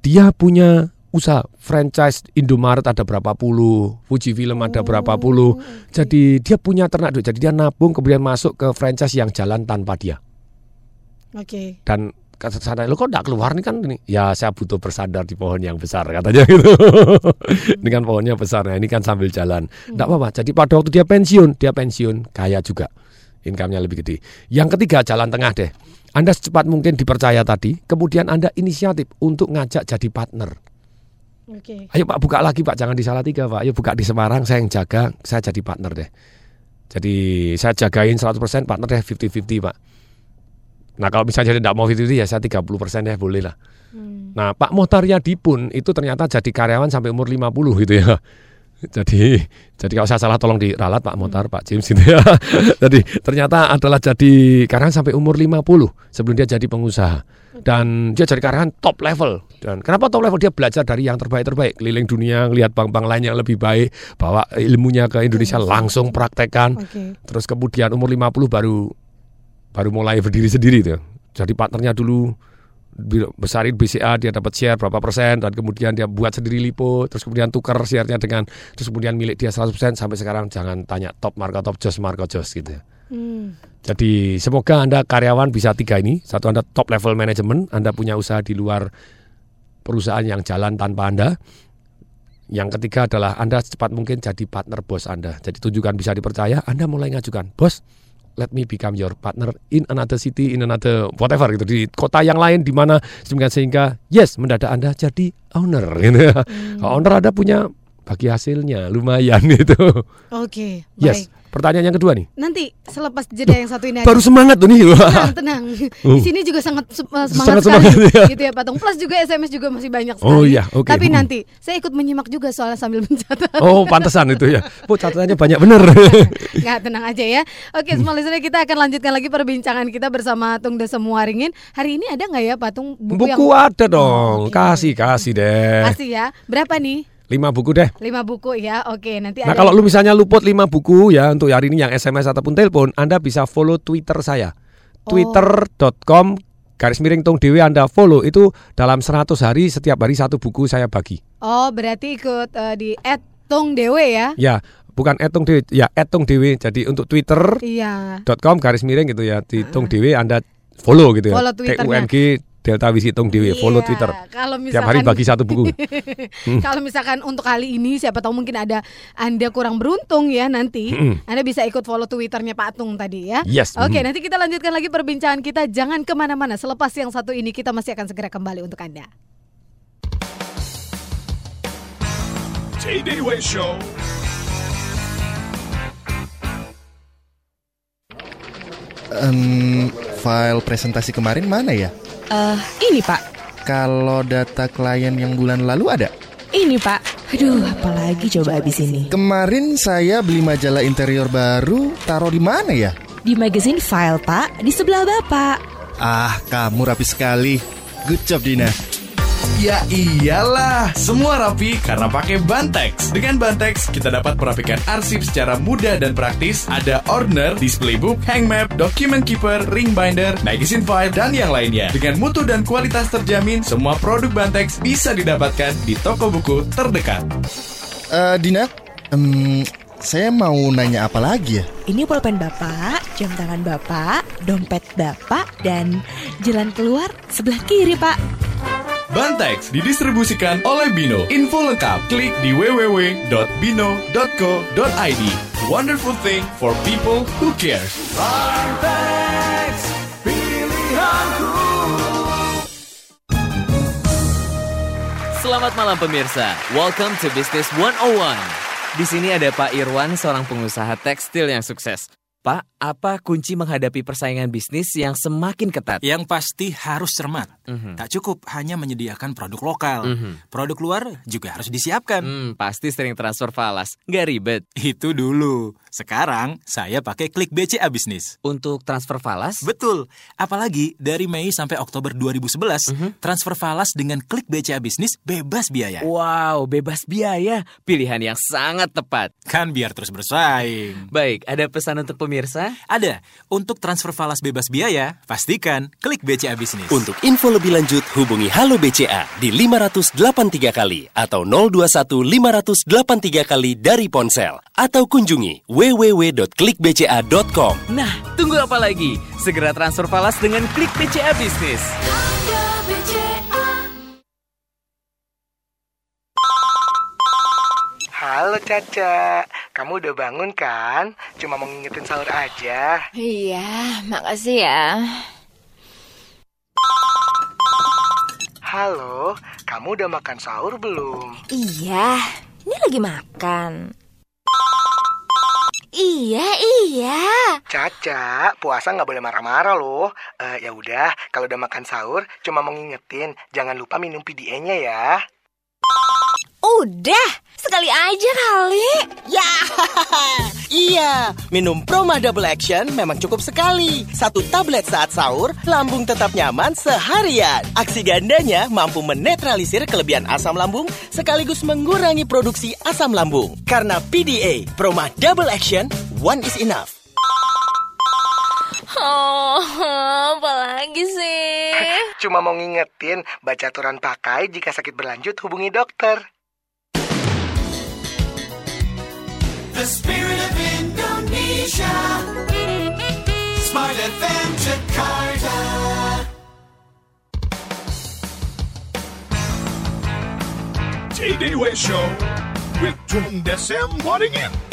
dia punya usaha franchise Indomaret ada berapa puluh, Fuji Film ada berapa puluh. Jadi dia punya ternak duit. Jadi dia nabung kemudian masuk ke franchise yang jalan tanpa dia. Oke. Dan kata sana lo kok enggak keluar nih kan ini ya saya butuh bersandar di pohon yang besar katanya gitu [laughs] ini kan pohonnya besar ya ini kan sambil jalan enggak apa-apa jadi pada waktu dia pensiun dia pensiun kaya juga income-nya lebih gede yang ketiga jalan tengah deh anda secepat mungkin dipercaya tadi kemudian anda inisiatif untuk ngajak jadi partner Oke. Ayo Pak buka lagi Pak, jangan di Salatiga Pak. Ayo buka di Semarang, saya yang jaga, saya jadi partner deh. Jadi saya jagain 100% partner deh 50-50 Pak. Nah kalau misalnya tidak mau 50 ya saya 30% ya boleh lah. Nah Pak Mohtaryadi pun itu ternyata jadi karyawan sampai umur 50 gitu ya. Jadi jadi kalau saya salah tolong diralat Pak Mohtar, Pak James gitu ya. [laughs] jadi ternyata adalah jadi karyawan sampai umur 50 sebelum dia jadi pengusaha. Dan dia jadi karyawan top level. Dan kenapa top level? Dia belajar dari yang terbaik-terbaik, keliling dunia, ngelihat bank-bank lain yang lebih baik, bawa ilmunya ke Indonesia langsung praktekkan. Oke. Terus kemudian umur 50 baru baru mulai berdiri sendiri tuh. Jadi partnernya dulu besarin BCA dia dapat share berapa persen dan kemudian dia buat sendiri lipo terus kemudian tukar share-nya dengan terus kemudian milik dia 100% sampai sekarang jangan tanya top marka top jos marka jos gitu ya. Hmm. Jadi semoga Anda karyawan bisa tiga ini. Satu Anda top level manajemen, Anda punya usaha di luar perusahaan yang jalan tanpa Anda. Yang ketiga adalah Anda secepat mungkin jadi partner bos Anda. Jadi tunjukkan bisa dipercaya, Anda mulai ngajukan, bos, let me become your partner in another city, in another whatever gitu di kota yang lain di mana sehingga sehingga yes mendadak Anda jadi owner [laughs] gitu. Kalau owner ada punya bagi hasilnya lumayan [laughs] gitu. Oke, Yes. baik. Pertanyaan yang kedua nih. Nanti selepas jeda yang satu ini aja. Baru semangat tuh nih. Tenang, tenang. Oh. Di sini juga sangat se- eh, semangat Sangat sekali, semangat, [laughs] ya. gitu ya, Patung. Plus juga SMS juga masih banyak sekali. Oh, iya, oke. Tapi Hmm. nanti saya ikut menyimak juga soalnya sambil [laughs] mencatat. Oh, pantesan itu ya. Bu, catatannya banyak bener. [laughs] Nggak tenang aja ya. Oke, semua listener kita akan lanjutkan lagi perbincangan kita bersama Tung Desa Muaringin. Hari ini ada nggak ya Patung buku, yang buku ada dong. Kasih, kasih deh. kasih ya? Berapa nih? Lima buku deh. Lima buku ya. Oke, nanti Nah ada. kalau lu misalnya luput 5 buku ya untuk hari ini yang SMS ataupun telepon, Anda bisa follow Twitter saya. Oh. Twitter.com garis miring tung dewi Anda follow itu dalam 100 hari setiap hari satu buku saya bagi. Oh, berarti ikut eh, di @tung dewe ya? Ya, bukan etung dewi, ya etung dewi. Jadi untuk Twitter.com Iya. garis miring gitu ya di tung dewi Anda follow gitu ya. Follow Twitternya. Delta Wisi Tung Dewi follow Iya, Twitter. Kalau Tiap hari misalkan- bagi satu buku. [laughs] Hmm. Kalau misalkan untuk kali ini siapa tahu mungkin ada Anda kurang beruntung ya nanti. Mm-mm. Anda bisa ikut follow Twitternya Pak Atung tadi ya. Yes, Oke, mm. nanti kita lanjutkan lagi perbincangan kita. Jangan ke mana-mana. Selepas yang satu ini kita masih akan segera kembali untuk Anda. TDW Show. Em, file presentasi kemarin mana ya? Eh, ini Pak. Kalau data klien yang bulan lalu ada? Ini Pak. Aduh, apalagi coba habis ini. Kemarin saya beli majalah interior baru, taruh di mana ya? Di magazine file Pak, di sebelah Bapak. Ah, kamu rapi sekali. Good job Dina. Ya iyalah, semua rapi karena pakai Bantex. Dengan Bantex, kita dapat merapikan arsip secara mudah dan praktis. Ada order, display book, hang map, document keeper, ring binder, magazine file, dan yang lainnya. Dengan mutu dan kualitas terjamin, semua produk Bantex bisa didapatkan di toko buku terdekat. Eh, Dina, em, saya mau nanya apa lagi ya? Ini pulpen Bapak, jam tangan Bapak, dompet Bapak, dan jalan keluar sebelah kiri Pak. Bantex didistribusikan oleh Bino. Info lengkap klik di www.bino.co.id. Wonderful thing for people who cares. Bantex, pilihanku. Selamat malam pemirsa. Welcome to Business 101. Di sini ada Pak Irwan, seorang pengusaha tekstil yang sukses. Pak, apa kunci menghadapi persaingan bisnis yang semakin ketat? Yang pasti harus cermat. Mhm. Tak cukup hanya menyediakan produk lokal. Mhm. Produk luar juga harus disiapkan. Hmm, pasti sering transfer falas. Nggak ribet. Itu dulu. Sekarang saya pakai klik BCA Bisnis. Untuk transfer falas? Betul. Apalagi dari Mei sampai Oktober 2011, Mhm. transfer falas dengan klik BCA Bisnis bebas biaya. Wow, bebas biaya. Pilihan yang sangat tepat. Kan biar terus bersaing. Baik, ada pesan untuk pemirsa? Ada. Untuk transfer falas bebas biaya, pastikan klik BCA Bisnis. Untuk info lebih lanjut, hubungi Halo BCA di 583 kali atau 021 583 kali dari ponsel atau kunjungi www.klikbca.com. Nah, tunggu apa lagi? Segera transfer falas dengan klik BCA Bisnis. Halo Caca, kamu udah bangun kan? Cuma mau ngingetin sahur aja. Iya, makasih ya. Halo, kamu udah makan sahur belum? Iya, ini lagi makan. Iya, iya. Caca, puasa nggak boleh marah-marah loh. Eh, ya udah, kalau udah makan sahur, cuma mau ngingetin, jangan lupa minum PDA-nya ya. Udah, sekali aja kali. Ya, [laughs] iya. Minum Proma Double Action memang cukup sekali. Satu tablet saat sahur, lambung tetap nyaman seharian. Aksi gandanya mampu menetralisir kelebihan asam lambung sekaligus mengurangi produksi asam lambung. Karena PDA, Proma Double Action, one is enough. Oh, apa lagi sih? Cuma mau ngingetin, baca aturan pakai jika sakit berlanjut hubungi dokter. The spirit of Indonesia. Smart FM Jakarta. TDW Show with Tung Desem Waddingin.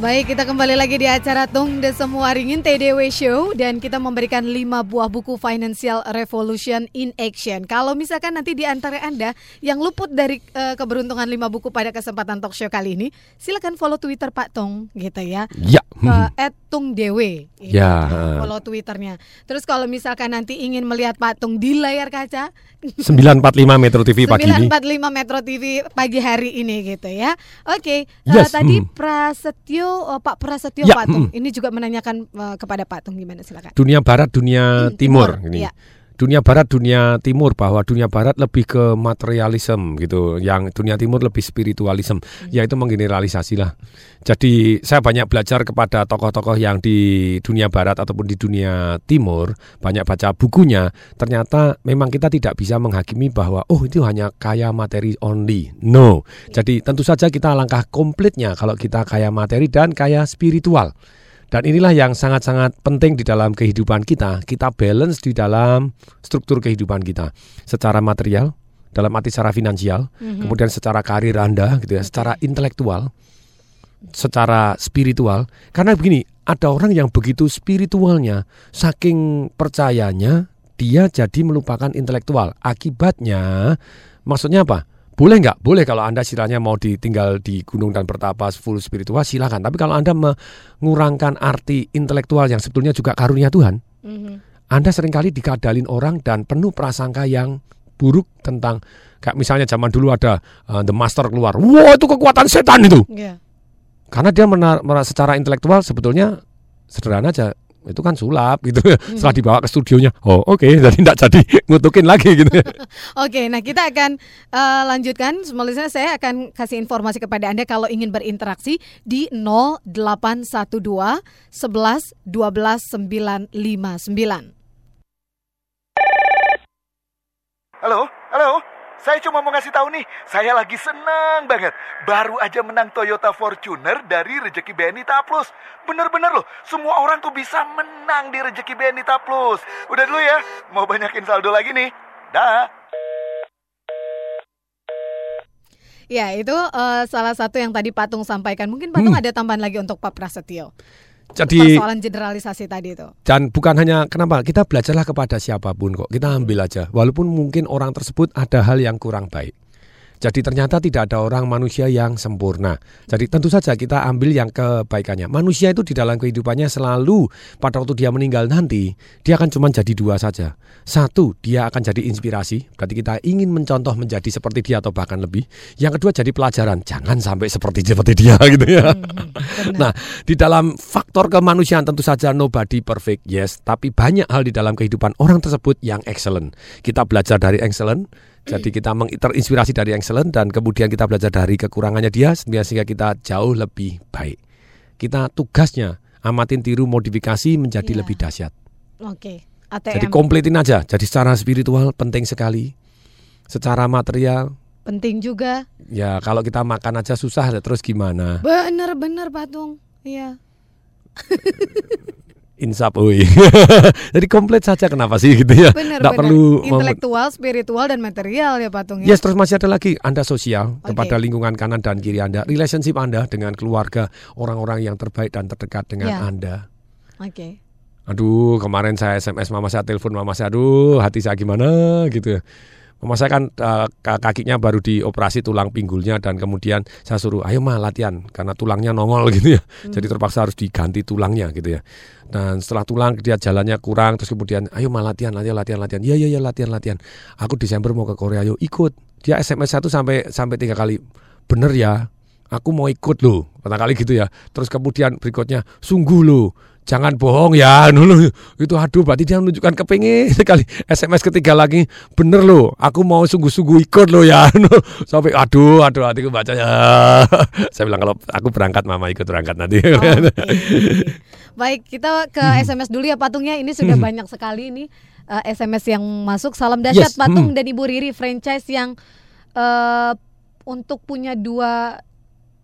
Baik, kita kembali lagi di acara Tung de Semua Ringin TDW Show dan kita memberikan 5 buah buku Financial Revolution in Action. Kalau misalkan nanti di antara Anda yang luput dari eh, keberuntungan 5 buku pada kesempatan talk show kali ini, silakan follow Twitter Pak Tung gitu ya. Ya. Ke @tungdewe. Itu, Ya. Follow Twitternya. Terus kalau misalkan nanti ingin melihat Pak Tung di layar kaca 945 Metro TV pagi ini. 945 Metro TV pagi hari ini gitu ya. Oke, eh, Yes, tadi mm. Prasetyo oh, Pak Prasetyo Ya, Pak Tung mm. ini juga menanyakan eh, kepada Pak Tung gimana silakan. Dunia barat, dunia Hmm, timur, timur, ini. iya. Dunia barat, dunia timur bahwa dunia barat lebih ke materialism gitu, yang dunia timur lebih spiritualism, Hmm. yaitu menggeneralisasi lah. Jadi saya banyak belajar kepada tokoh-tokoh yang di dunia barat ataupun di dunia timur, banyak baca bukunya. Ternyata memang kita tidak bisa menghakimi bahwa oh itu hanya kaya materi only. No. Jadi tentu saja kita langkah komplitnya kalau kita kaya materi dan kaya spiritual. Dan inilah yang sangat-sangat penting di dalam kehidupan kita. Kita balance di dalam struktur kehidupan kita. Secara material, dalam arti secara finansial, Mhm. kemudian secara karir Anda gitu ya, secara intelektual, secara spiritual. Karena begini, ada orang yang begitu spiritualnya, saking percayanya dia jadi melupakan intelektual. Akibatnya, maksudnya apa? Boleh nggak? Boleh kalau Anda istilahnya mau ditinggal di gunung dan bertapa full spiritual, silakan. Tapi kalau Anda mengurangkan arti intelektual yang sebetulnya juga karunia Tuhan, Anda sering kali dikadalin orang dan penuh prasangka yang buruk tentang kayak misalnya zaman dulu ada uh, The Master keluar, wah itu kekuatan setan itu. Iya. Karena dia menar- secara intelektual sebetulnya sederhana aja itu kan sulap gitu [laughs] setelah dibawa ke studionya oh oke [laughs] jadi tidak jadi ngutukin lagi gitu [laughs] Oke, nah kita akan eh, lanjutkan. Selanjutnya saya akan kasih informasi kepada Anda kalau ingin berinteraksi di 0812 11 12 959. Halo, halo. Saya cuma mau ngasih tahu nih, saya lagi seneng banget. Baru aja menang Toyota Fortuner dari Rezeki BNI Ta Plus. Bener-bener loh, semua orang tuh bisa menang di Rezeki BNI Ta Plus. Udah dulu ya, mau banyakin saldo lagi nih. Dah. Ya, itu eh, salah satu yang tadi Patung sampaikan. Mungkin Patung ada tambahan lagi untuk Pak Prasetyo. Jadi Persoalan generalisasi tadi itu. dan bukan hanya kenapa? Kita belajarlah kepada siapa pun kok. Kita ambil aja. Walaupun mungkin orang tersebut ada hal yang kurang baik jadi ternyata tidak ada orang manusia yang sempurna. Jadi tentu saja kita ambil yang kebaikannya. Manusia itu di dalam kehidupannya selalu pada waktu dia meninggal nanti, dia akan cuma jadi dua saja. Satu, dia akan jadi inspirasi, berarti kita ingin mencontoh menjadi seperti dia atau bahkan lebih. Yang kedua jadi pelajaran, jangan sampai seperti seperti dia [laughs] gitu ya. nah, di dalam faktor kemanusiaan tentu saja nobody perfect, yes, tapi banyak hal di dalam kehidupan orang tersebut yang excellent. Kita belajar dari excellent, jadi kita terinspirasi dari excellent dan kemudian kita belajar dari kekurangannya dia sehingga kita jauh lebih baik. Kita tugasnya amatin tiru modifikasi menjadi lebih dahsyat. Oke. ATM Jadi kompletin aja. Jadi secara spiritual penting sekali. Secara material penting juga. ya kalau kita makan aja susah terus gimana? Bener-bener Patung. Iya. [laughs] Insap, oi. [laughs] Jadi komplit saja kenapa sih gitu ya? Bener, Nggak bener. perlu intelektual, spiritual dan material ya Patung ya. Yes, terus masih ada lagi Anda sosial kepada lingkungan kanan dan kiri Anda, relationship Anda dengan keluarga, orang-orang yang terbaik dan terdekat dengan Ya. Anda. Oke. Aduh, kemarin saya SMS mama saya, telepon mama saya, aduh hati saya gimana gitu ya. Mama saya kan ka- kakinya baru dioperasi tulang pinggulnya dan kemudian saya suruh ayo mah latihan karena tulangnya nongol [laughs] gitu ya. Jadi terpaksa harus diganti tulangnya gitu ya. Dan setelah tulang dia jalannya kurang terus kemudian ayo mah latihan latihan latihan latihan. Iya iya iya latihan latihan. Aku Desember mau ke Korea ayo ikut. Dia SMS satu sampai sampai tiga kali. Bener ya. Aku mau ikut loh. Pertama kali gitu ya. Terus kemudian berikutnya sungguh loh. Jangan bohong ya [laughs] dulu. Itu aduh berarti dia menunjukkan kepingin sekali. SMS ketiga lagi. Bener loh aku mau sungguh-sungguh ikut loh ya [laughs] sampai aduh aduh hatiku bacanya [laughs] saya bilang kalau aku berangkat mama ikut berangkat nanti. Baik, kita ke Hmm. SMS dulu ya patungnya. Ini sudah banyak sekali ini eh, SMS yang masuk. Salam dahsyat Yes, patung hmm. dan Ibu Riri franchise yang eh, untuk punya dua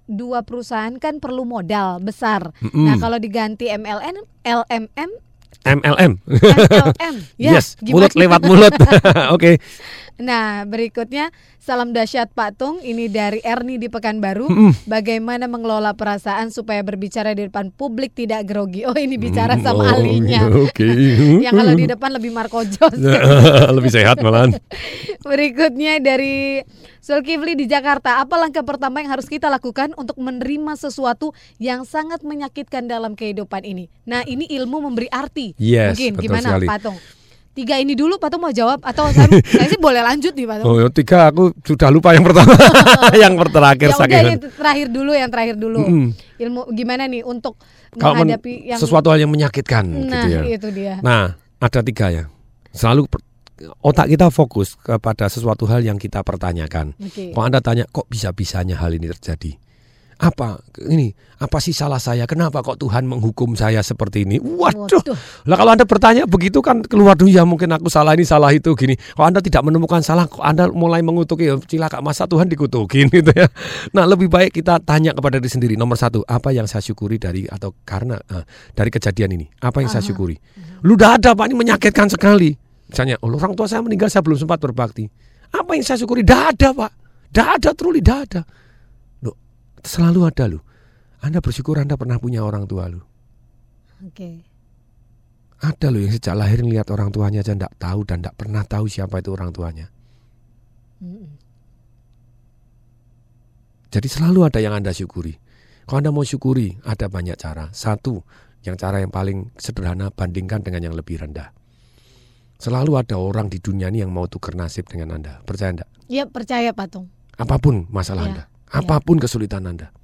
dua perusahaan kan perlu modal besar. Mm-mm. Nah, kalau diganti MLN, LMM, MLM MLM. [laughs] Ya, yes gimana? mulut lewat mulut [laughs] [laughs] oke Nah, berikutnya salam dahsyat Pak Tung. Ini dari Erni di Pekanbaru. Bagaimana mengelola perasaan supaya berbicara di depan publik tidak grogi? Oh, ini bicara Hmm, sama oh, ahlinya. oke. [laughs] Yang kalau di depan lebih Marco Jos. [laughs] lebih sehat malahan [laughs] Berikutnya dari Zulkifli di Jakarta. Apa langkah pertama yang harus kita lakukan untuk menerima sesuatu yang sangat menyakitkan dalam kehidupan ini? Nah, ini ilmu memberi arti. Yes, Mungkin betul gimana, sekali. Patung? Tiga ini dulu, Patung mau jawab atau saya, [laughs] saya sih boleh lanjut nih, Patung. oh tiga aku sudah lupa yang pertama [laughs] yang terakhir ya udah saking yang terakhir dulu, yang terakhir dulu. Mm-mm. Ilmu gimana nih untuk kalau men- menghadapi yang sesuatu hal yang menyakitkan Nah, gitu ya itu dia. Nah, ada tiga ya. Selalu per- otak kita fokus kepada sesuatu hal yang kita pertanyakan. Oke. Kalau Anda tanya, kok bisa-bisanya hal ini terjadi? Apa ini? Apa sih salah saya? Kenapa kok Tuhan menghukum saya seperti ini? Waduh. Lah kalau Anda bertanya begitu kan keluar dulu ya mungkin aku salah ini salah itu gini. Kalau Anda tidak menemukan salah, kok Anda mulai mengutuki ya, cilaka masa Tuhan dikutukin [laughs] gitu ya. Nah, lebih baik kita tanya kepada diri sendiri. Nomor satu, apa yang saya syukuri dari atau karena eh, dari kejadian ini? Apa yang saya Aha. syukuri? Lu udah ada Pak ini menyakitkan sekali. Misalnya, oh, orang tua saya meninggal saya belum sempat berbakti. Apa yang saya syukuri? Dah ada Pak. Dah ada truly dah ada. Loh, selalu ada loh. Anda bersyukur Anda pernah punya orang tua lu. Oke. Ada loh yang sejak lahir lihat orang tuanya aja ndak tahu dan ndak pernah tahu siapa itu orang tuanya. Mm-mm. Jadi selalu ada yang Anda syukuri. Kalau Anda mau syukuri, ada banyak cara. Satu, yang cara yang paling sederhana bandingkan dengan yang lebih rendah. Selalu ada orang di dunia ini yang mau tukar nasib dengan Anda. Percaya enggak? Ya percaya Patung. Apa pun masalah Iya, Anda, apa pun kesulitan Anda,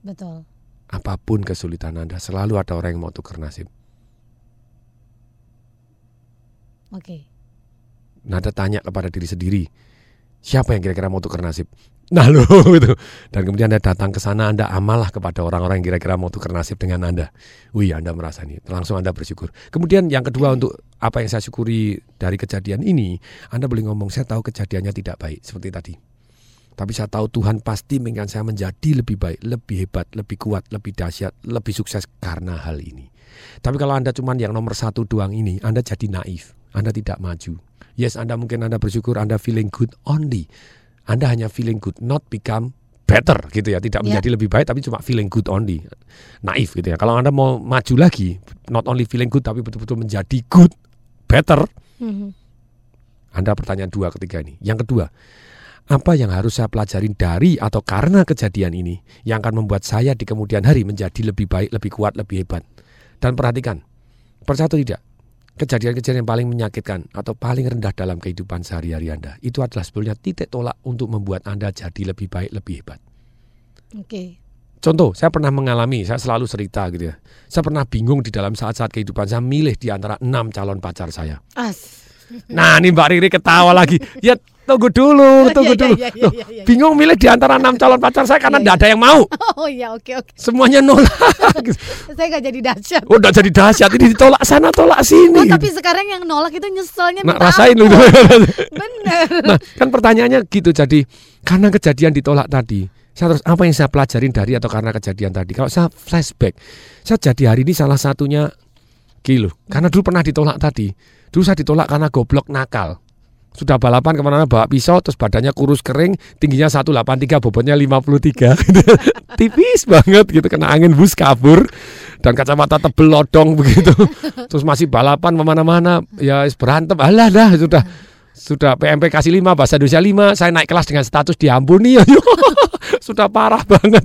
Betul. apa pun kesulitan Anda, selalu ada orang yang mau tukar nasib. Oke. Nah, Anda tanya kepada diri sendiri, siapa yang kira-kira mau tukar nasib? Nah, [laughs] lo itu. Dan kemudian Anda datang ke sana, Anda amalah kepada orang-orang yang kira-kira mau tukar nasib dengan Anda. Wih, Anda merasa ini, langsung Anda bersyukur. Kemudian yang kedua untuk apa yang saya syukuri dari kejadian ini, Anda boleh ngomong, saya tahu kejadiannya tidak baik seperti tadi. Tapi saya tahu Tuhan pasti menginginkan saya menjadi lebih baik, lebih hebat, lebih kuat, lebih dahsyat, lebih sukses karena hal ini. Tapi kalau Anda cuma yang nomor satu doang ini, Anda jadi naif. Anda tidak maju. Yes, Anda mungkin Anda bersyukur Anda feeling good only. Anda hanya feeling good, not become better gitu ya. Tidak Ya. menjadi lebih baik, tapi cuma feeling good only. Naif gitu ya. Kalau Anda mau maju lagi, not only feeling good, tapi betul-betul menjadi good, better. Mhm. Anda pertanyaan dua ketiga ini. Yang kedua, apa yang harus saya pelajarin dari atau karena kejadian ini yang akan membuat saya di kemudian hari menjadi lebih baik, lebih kuat, lebih hebat. Dan perhatikan, percaya atau tidak, kejadian-kejadian yang paling menyakitkan atau paling rendah dalam kehidupan sehari-hari Anda itu adalah sebetulnya titik tolak untuk membuat Anda jadi lebih baik, lebih hebat. Oke. Contoh, saya pernah mengalami, saya selalu cerita gitu ya. Saya pernah bingung di dalam saat-saat kehidupan saya milih di antara enam calon pacar saya. As. Nah, ini Mbak Riri ketawa lagi. Ya, tunggu dulu, tunggu Iya, dulu. iya, Loh, iya, iya. bingung milih di antara enam calon pacar saya karena tidak ada yang mau. Oh iya, oke oke. Semuanya nolak. [laughs] Saya nggak jadi dahsyat. Udah jadi dahsyat ini ditolak sana, tolak sini. Oh, tapi sekarang yang nolak itu nyeselnya Nah, rasain lu. [laughs] Bener. Nah, kan pertanyaannya gitu. Jadi, karena kejadian ditolak tadi, saya terus apa yang saya pelajarin dari atau karena kejadian tadi? Kalau saya flashback, saya jadi hari ini salah satunya kilo. Karena dulu pernah ditolak tadi. Dulu saya ditolak karena goblok nakal. Sudah balapan ke mana-mana bawa pisau, terus badannya kurus kering, tingginya 183, bobotnya 53. [laughs] Tipis banget gitu, kena angin bus kabur. dan kacamata tebel lodong begitu. Terus masih balapan ke mana-mana, ya berantem. Alah dah sudah sudah PMP kasih 5 bahasa Indonesia 5 saya naik kelas dengan status diampuni [laughs] sudah parah [laughs] banget.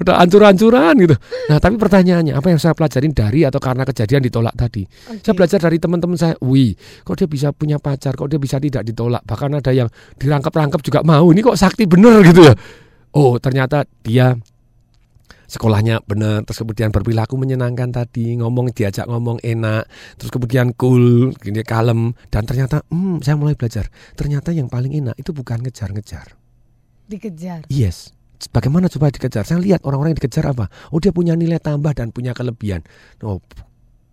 Udah hancur-hancuran gitu. Nah tapi pertanyaannya apa yang saya pelajarin dari atau karena kejadian ditolak tadi? Saya belajar dari teman-teman saya wih kok dia bisa punya pacar kok dia bisa tidak ditolak? Bahkan ada yang dirangkap-rangkap juga mau ini kok sakti bener gitu ya? Oh ternyata dia sekolahnya benar terus kemudian berperilaku menyenangkan tadi ngomong diajak ngomong enak terus kemudian cool gini kalem dan ternyata hmm saya mulai belajar. Ternyata yang paling enak itu bukan ngejar-ngejar Dikejar. yes bagaimana coba dikejar saya lihat orang-orang yang dikejar apa oh dia punya nilai tambah dan punya kelebihan oh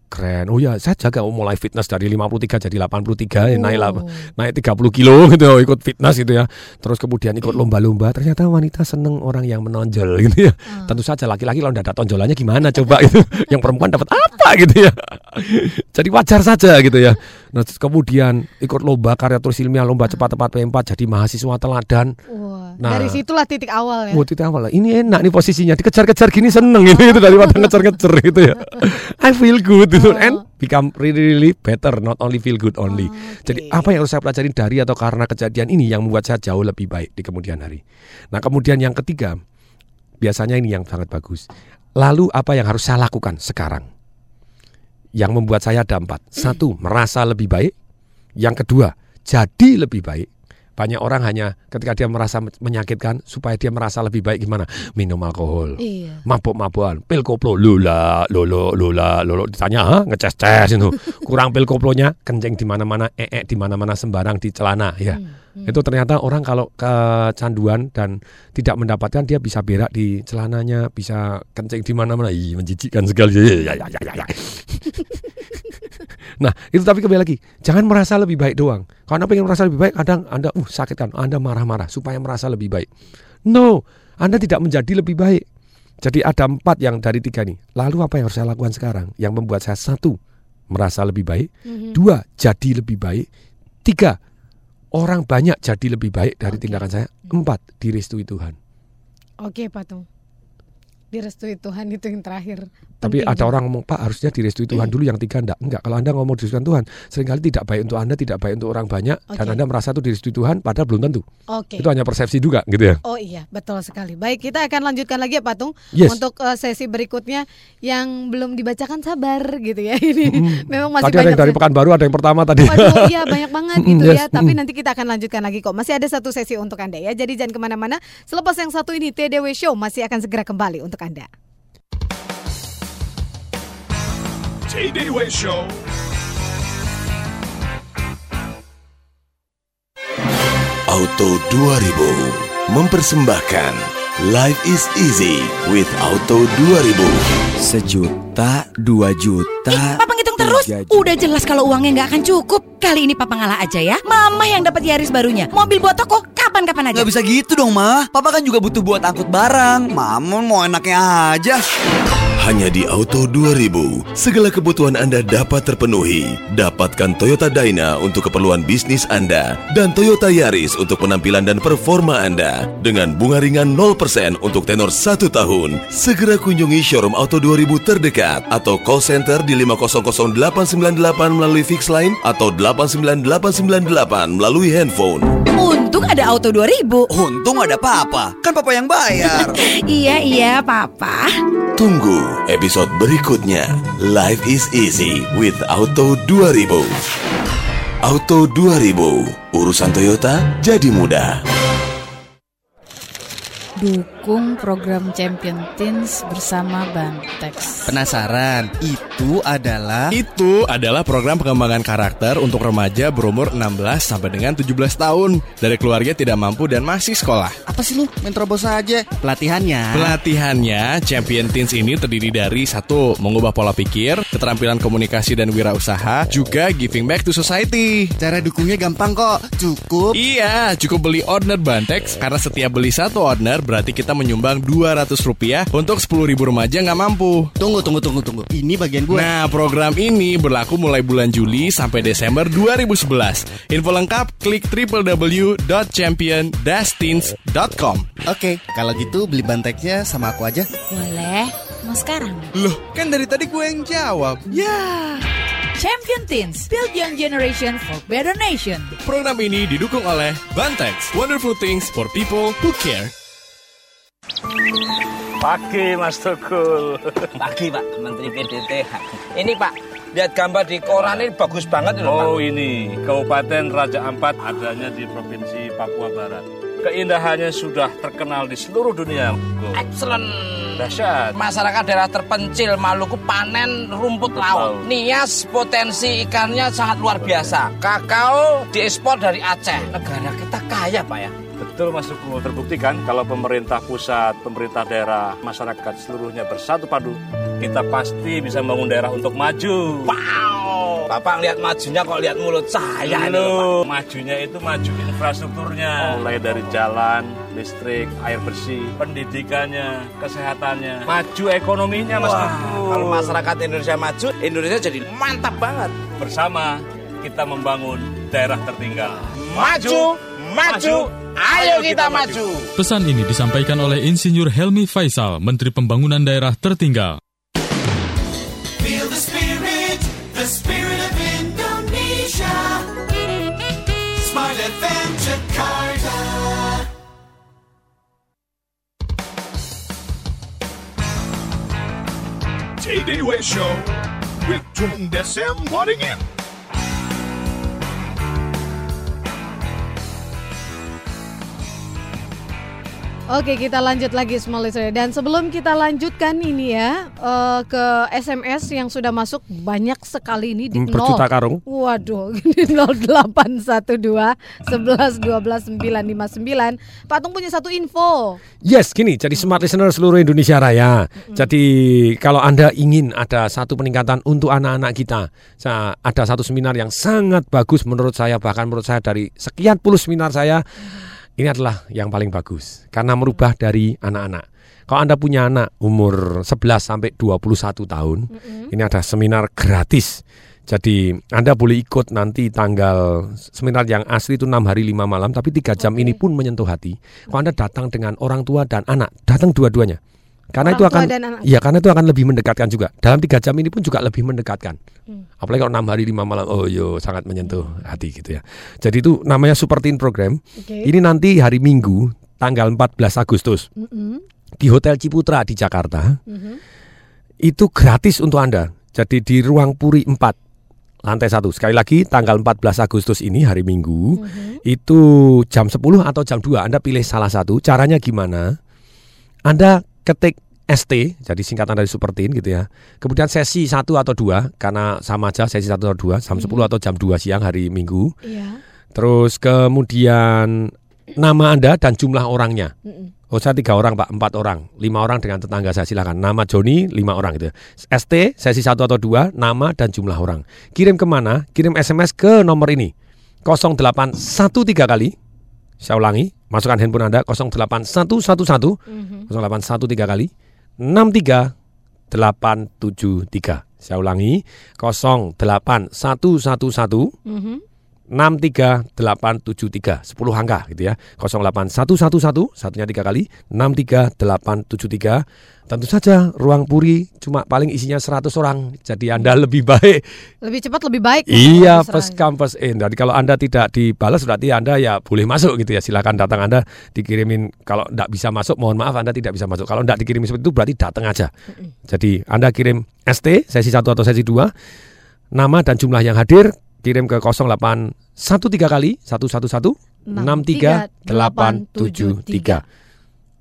keren. Oh ya, saya jaga oh, mulai fitness dari 53 jadi 83, ya, naik lah, naik 30 kilo [laughs] gitu ikut fitness gitu ya. Terus kemudian ikut lomba-lomba. Ternyata wanita seneng orang yang menonjol [laughs] gitu ya. Tentu saja laki-laki kalau tidak ada tonjolannya gimana coba itu. [laughs] yang perempuan dapat apa gitu ya. jadi wajar saja gitu ya. Nah, kemudian ikut lomba karya tulis ilmiah, lomba cepat-cepat P4 jadi mahasiswa teladan. Wah, Nah. dari situlah titik awal ya. Oh, titik awal. Ini enak nih posisinya. Dikejar-kejar gini seneng ini itu daripada [laughs] ngejar-ngejar gitu ya. I feel good itu and become really really better, not only feel good only. Jadi apa yang harus saya pelajarin dari atau karena kejadian ini yang membuat saya jauh lebih baik di kemudian hari. Nah, kemudian yang ketiga, biasanya ini yang sangat bagus. Lalu apa yang harus saya lakukan sekarang? Yang membuat saya ada empat. Satu, merasa lebih baik. Yang kedua, jadi lebih baik. Banyak orang hanya ketika dia merasa menyakitkan supaya dia merasa lebih baik gimana? Minum alkohol. Iya. Mabuk-mabukan, pil koplo lula, lolo, lula, lolo ditanya, "Hah? ngeces-ces itu. [laughs] Kurang pil koplonya, kencing di mana-mana, ee di mana-mana sembarang di celana ya. Itu ternyata orang kalau kecanduan dan tidak mendapatkan dia bisa berak di celananya, bisa kencing di mana-mana. Ih, menjijikkan sekali. Ya, ya, ya, ya. Nah, itu tapi kembali lagi, jangan merasa lebih baik doang. Karena pengen merasa lebih baik, kadang Anda uh sakit kan, Anda marah-marah supaya merasa lebih baik. No, Anda tidak menjadi lebih baik. Jadi ada empat yang dari tiga nih. Lalu apa yang harus saya lakukan sekarang? Yang membuat saya satu merasa lebih baik, Mhm. dua jadi lebih baik, tiga orang banyak jadi lebih baik dari tindakan saya, empat direstui Tuhan. Oke, Patung. Direstui Tuhan itu yang terakhir. Tapi Penting ada orang ngomong Pak harusnya direstui Tuhan dulu yang tiga enggak enggak kalau anda ngomong direstui Tuhan sering kali tidak baik untuk anda tidak baik untuk orang banyak dan Oke. anda merasa itu direstui Tuhan padahal belum tentu Oke. itu hanya persepsi juga gitu ya Oh iya, betul sekali. Baik, kita akan lanjutkan lagi ya Patung Yes. untuk eh, sesi berikutnya yang belum dibacakan sabar gitu ya. [laughs] Ini memang masih tadi ada banyak. yang dari Pekanbaru ada yang pertama tadi Waduh, iya [laughs] banyak banget gitu yes, ya. Tapi mm. nanti kita akan lanjutkan lagi kok. Masih ada satu sesi untuk anda ya. Jadi jangan ke mana-mana. Selepas yang satu ini TDW Show masih akan segera kembali untuk anda. TDW Show. Auto 2000 mempersembahkan Life is easy with Auto 2000. Sejuta, dua juta. Papa ngitung terus. juta. Udah jelas kalau uangnya nggak akan cukup. Kali ini Papa ngalah aja ya. Mama yang dapat Yaris barunya. Mobil buat toko kapan-kapan aja. Gak bisa gitu dong, Ma. Papa kan juga butuh buat angkut barang. Mama mau enaknya aja. Hanya di Auto 2000, segala kebutuhan Anda dapat terpenuhi. Dapatkan Toyota Dyna untuk keperluan bisnis Anda dan Toyota Yaris untuk penampilan dan performa Anda dengan bunga ringan 0% untuk tenor 1 tahun. Segera kunjungi showroom Auto 2000 terdekat atau call center di 500898 melalui fix line atau 89898 melalui handphone. Untung ada Auto 2000. Untung ada Papa. Kan Papa yang bayar. [laughs] iya, iya, Papa. Tunggu episode berikutnya. Life is easy with Auto 2000. Auto 2000, urusan Toyota jadi mudah. Dukung program Champion Teens bersama Bantex. Penasaran? Itu adalah Itu adalah program pengembangan karakter untuk remaja berumur 16 sampai dengan 17 tahun dari keluarga tidak mampu dan masih sekolah. Apa sih lu? Main terobos aja. Pelatihannya. Pelatihannya Champion Teens ini terdiri dari satu mengubah pola pikir, keterampilan komunikasi dan wirausaha, juga giving back to society. Cara dukungnya gampang kok. Cukup. Iya, cukup beli order Bantex karena setiap beli satu order berarti kita menyumbang 200 rupiah untuk 10 ribu remaja nggak mampu. Tunggu, tunggu, tunggu, tunggu. Ini bagian gue. Nah, program ini berlaku mulai bulan Juli sampai Desember 2011. Info lengkap klik www.champion-teens.com. Oke, kalau gitu beli banteknya sama aku aja. Boleh. Mas sekarang. Loh, kan dari tadi gue yang jawab. Ya. Champion Teens, build young generation for better nation. Program ini didukung oleh Bantex, wonderful things for people who care. Pagi Mas Tukul. Pagi Pak, Menteri PDT. Ini Pak, lihat gambar di koran ini bagus banget loh Pak. Oh ini, Kabupaten Raja Ampat adanya di Provinsi Papua Barat. Keindahannya sudah terkenal di seluruh dunia. Excellent. Dahsyat. Masyarakat daerah terpencil Maluku panen rumput laut. Nias potensi ikannya sangat luar biasa. Kakao diekspor dari Aceh. Negara kita kaya Pak ya. Betul Mas Tukul, terbukti kan kalau pemerintah pusat, pemerintah daerah, masyarakat seluruhnya bersatu padu, kita pasti bisa membangun daerah untuk maju. Wow. Bapak lihat majunya kok lihat mulut saya ini loh, majunya itu maju infrastrukturnya, mulai dari jalan, listrik, air bersih, pendidikannya, kesehatannya, maju ekonominya Mas Wah, kalau masyarakat Indonesia maju, Indonesia jadi mantap banget. Bersama kita membangun daerah tertinggal. Maju, maju, ayo kita maju. Pesan ini disampaikan oleh Insinyur Helmi Faisal, Menteri Pembangunan Daerah Tertinggal. Feel the spirit, the spirit of Indonesia. Smart FM Jakarta. TDW Show with Tung Desem Waddingham. Oke kita lanjut lagi small listener dan sebelum kita lanjutkan ini ya eh, ke SMS yang sudah masuk banyak sekali ini di berjuta karung. Waduh [laughs] di 0812 11 12 959 Patung punya satu info. Yes, gini, jadi smart listener seluruh Indonesia Raya. Jadi kalau Anda ingin ada satu peningkatan untuk anak-anak kita, ada satu seminar yang sangat bagus menurut saya, bahkan menurut saya dari sekian puluh seminar saya, ini adalah yang paling bagus karena merubah dari anak-anak. Kalau Anda punya anak umur 11 sampai 21 tahun, ini ada seminar gratis. Jadi Anda boleh ikut nanti tanggal seminar yang asli itu 6 hari 5 malam tapi 3 jam ini pun menyentuh hati. Kalau Anda datang dengan orang tua dan anak, datang dua-duanya. Karena Orang itu akan. Iya, karena itu akan lebih mendekatkan juga. Dalam 3 jam ini pun juga lebih mendekatkan. Hmm. Apalagi kalau 6 hari 5 malam, oh yo sangat menyentuh hati gitu ya. Jadi itu namanya Super Teen Program. Oke. Ini nanti hari Minggu tanggal 14 Agustus Mm-mm. di Hotel Ciputra di Jakarta. Mhm. Itu gratis untuk Anda. Jadi di ruang Puri 4 lantai 1. Sekali lagi tanggal 14 Agustus ini hari Minggu itu jam 10 atau jam 2 Anda pilih salah satu. Caranya gimana? Anda ketik ST, jadi singkatan dari Super Teen gitu ya. Kemudian sesi 1 atau 2 karena sama aja sesi 1 atau 2 jam 10 atau jam 2 siang hari Minggu. Iya. Terus kemudian nama Anda dan jumlah orangnya. Oh saya tiga orang pak, empat orang, lima orang dengan tetangga saya silakan. Nama Joni lima orang gitu. ST sesi satu atau dua, nama dan jumlah orang. Kirim ke mana? Kirim SMS ke nomor ini 0813 kali. Saya ulangi, masukkan handphone Anda 08111 0813 kali 63873. Saya ulangi 08111 Mhm. 63873 10 angka gitu ya 08111 satunya tiga kali 63873 tentu saja ruang puri cuma paling isinya 100 orang jadi anda lebih baik Lebih cepat lebih baik. Iya, first come first in. Jadi kalau Anda tidak dibalas berarti Anda ya boleh masuk gitu ya. Silakan datang Anda dikirimin kalau tidak bisa masuk mohon maaf Anda tidak bisa masuk. Kalau tidak dikirimin seperti itu berarti datang aja. Jadi Anda kirim ST sesi 1 atau sesi 2 nama dan jumlah yang hadir kirim ke 0813 kali 111 63873.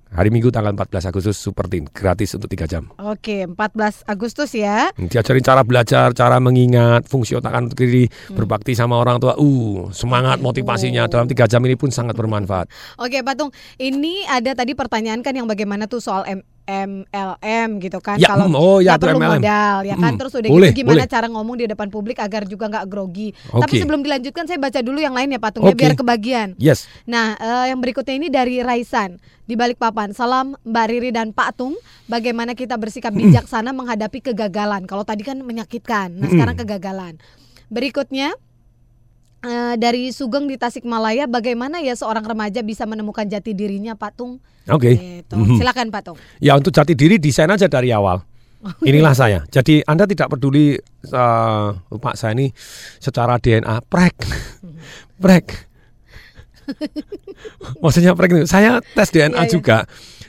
Hari Minggu tanggal 14 Agustus Super Teen gratis untuk 3 jam. Oke, 14 Agustus ya. Diajarin cara belajar, cara mengingat, fungsi otak kanan kiri, Hmm. berbakti sama orang tua. Uh, semangat motivasinya dalam tiga jam ini pun sangat bermanfaat. Oke, Patung. Ini ada tadi pertanyaan kan yang bagaimana tuh soal M MLM gitu kan Ya, kalau mm, oh, ya, perlu MLM. modal ya kan Mm, terus udah boleh, gitu gimana boleh. cara ngomong di depan publik agar juga nggak grogi Oke. tapi sebelum dilanjutkan saya baca dulu yang lain ya Patung ya Oke. biar kebagian Yes. Nah, eh, yang berikutnya ini dari Raisan di Balikpapan. Salam Mbak Riri dan Pak Tung. Bagaimana kita bersikap bijaksana menghadapi kegagalan? Kalau tadi kan menyakitkan, nah Mm. sekarang kegagalan. Berikutnya eh, dari Sugeng di Tasikmalaya, bagaimana ya seorang remaja bisa menemukan jati dirinya, Pak Tung? Oke. Gitu. Mhm. Silakan Pak Tung. Ya untuk jati diri desain aja dari awal. [laughs] Inilah saya. Jadi Anda tidak peduli uh, Pak saya ini secara DNA prek. prek. [laughs] Maksudnya prek itu saya tes DNA Iya, iya. juga.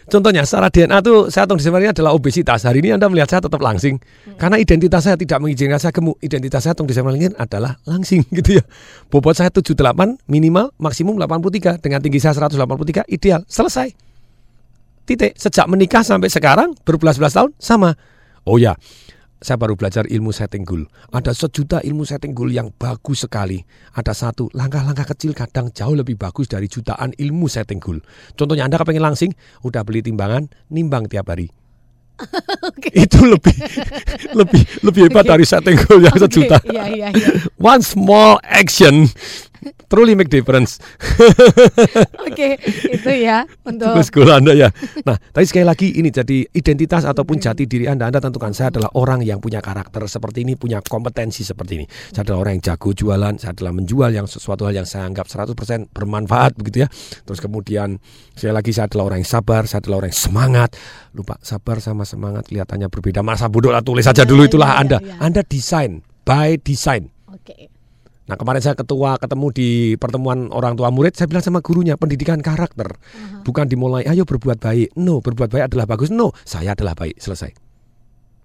Contohnya secara DNA tuh saya tahun Desember ini adalah obesitas. Hari ini Anda melihat saya tetap langsing. Karena identitas saya tidak mengizinkan saya gemuk. Identitas saya Desember ini adalah langsing [laughs] gitu ya. Bobot saya 78 minimal maksimum 83 dengan tinggi saya 183 ideal. Selesai. Titik. Sejak menikah sampai sekarang berbelas-belas tahun sama. Oh ya, saya baru belajar ilmu setting goal. Ada sejuta ilmu setting goal yang bagus sekali. Ada satu, langkah-langkah kecil kadang jauh lebih bagus dari jutaan ilmu setting goal. Contohnya Anda kepengen langsing, udah beli timbangan, nimbang tiap hari. [laughs] Itu lebih lebih lebih hebat Oke. dari setting goal yang Oke, sejuta. iya, iya, iya. [laughs] One small action truly make difference. [laughs] Oke, itu ya untuk goal Anda ya. Nah, tapi sekali lagi ini jadi identitas ataupun jati diri Anda. Anda tentukan saya adalah orang yang punya karakter seperti ini, punya kompetensi seperti ini. Saya adalah orang yang jago jualan, saya adalah menjual yang sesuatu hal yang saya anggap 100% bermanfaat begitu ya. Terus kemudian sekali lagi saya adalah orang yang sabar, saya adalah orang yang semangat. Lupa sabar sama semangat kelihatannya berbeda. Masa bodoh lah tulis saja dulu itulah Anda. Anda desain by design. Oke. Nah kemarin saya ketua ketemu di pertemuan orang tua murid, saya bilang sama gurunya pendidikan karakter, bukan dimulai ayo berbuat baik. No, berbuat baik adalah bagus. No, saya adalah baik. Selesai.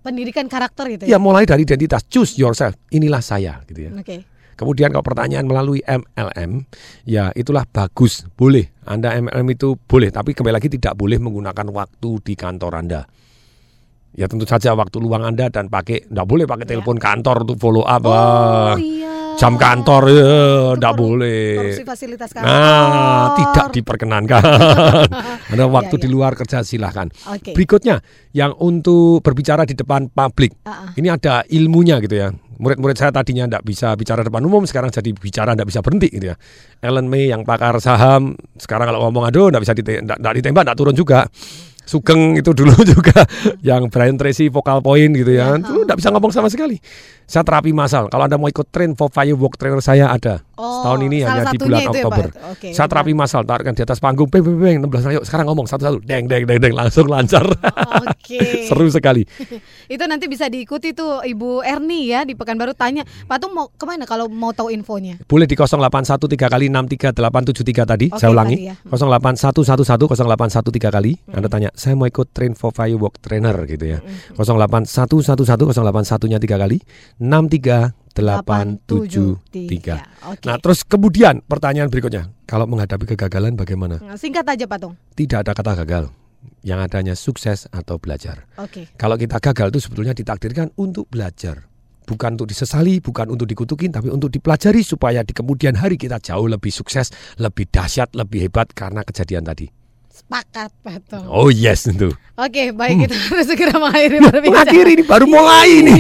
pendidikan karakter itu Ya mulai dari identitas, choose yourself. Inilah saya, gitu ya. Oke. Kemudian kalau pertanyaan melalui MLM, ya itulah bagus, boleh. Anda MLM itu boleh, tapi kembali lagi tidak boleh menggunakan waktu di kantor Anda. Ya tentu saja waktu luang Anda dan pakai, tidak boleh pakai telepon kantor untuk follow up. Wah, Jam kantor, ya, tidak boleh. korupsi fasilitas kantor. Nah, tidak diperkenankan. [laughs] Anda waktu Ya, di luar kerja silahkan. Oke. Berikutnya, yang untuk berbicara di depan publik. Ah, ah. Ini ada ilmunya gitu ya. Murid-murid saya tadinya tidak bisa bicara depan umum, sekarang jadi bicara tidak bisa berhenti gitu ya. Ellen May yang pakar saham, sekarang kalau ngomong aduh tidak bisa ditembak, tidak turun juga. Sugeng itu dulu [laughs] juga yang Brian Tracy vokal point gitu ya. Itu tidak bisa ngomong sama sekali. Saya terapi masal. Kalau Anda mau ikut train for firework trainer saya ada. Oh, Setahun ini hanya di bulan ya, Oktober. Pak? Oke, saya terapi masal, taruhkan di atas panggung, beng beng beng 16 ayo sekarang ngomong satu-satu, deng deng deng deng langsung lancar. Oke. [laughs] Seru sekali. [laughs] itu nanti bisa diikuti tuh Ibu Erni ya di Pekanbaru tanya, Patung mau ke mana kalau mau tahu infonya? Boleh di 0813 kali 63873 tadi, Oke, saya ulangi. ya. 08111 0813 kali. Anda tanya, saya mau ikut train for firework trainer gitu ya. 08111 081-nya 3 kali 63873. Oke. Nah, terus kemudian pertanyaan berikutnya, kalau menghadapi kegagalan bagaimana? Nah, Singkat aja Patung. Tidak ada kata gagal. Yang adanya sukses atau belajar. Oke. Kalau kita gagal itu sebetulnya ditakdirkan untuk belajar. Bukan untuk disesali, bukan untuk dikutukin, tapi untuk dipelajari supaya di kemudian hari kita jauh lebih sukses, lebih dahsyat, lebih hebat karena kejadian tadi. Sepakat Patung. Oh yes itu. Oke, baik Hmm. kita [laughs] harus segera mengakhiri Loh, perbincangan. mengakhiri ini baru mulai ini.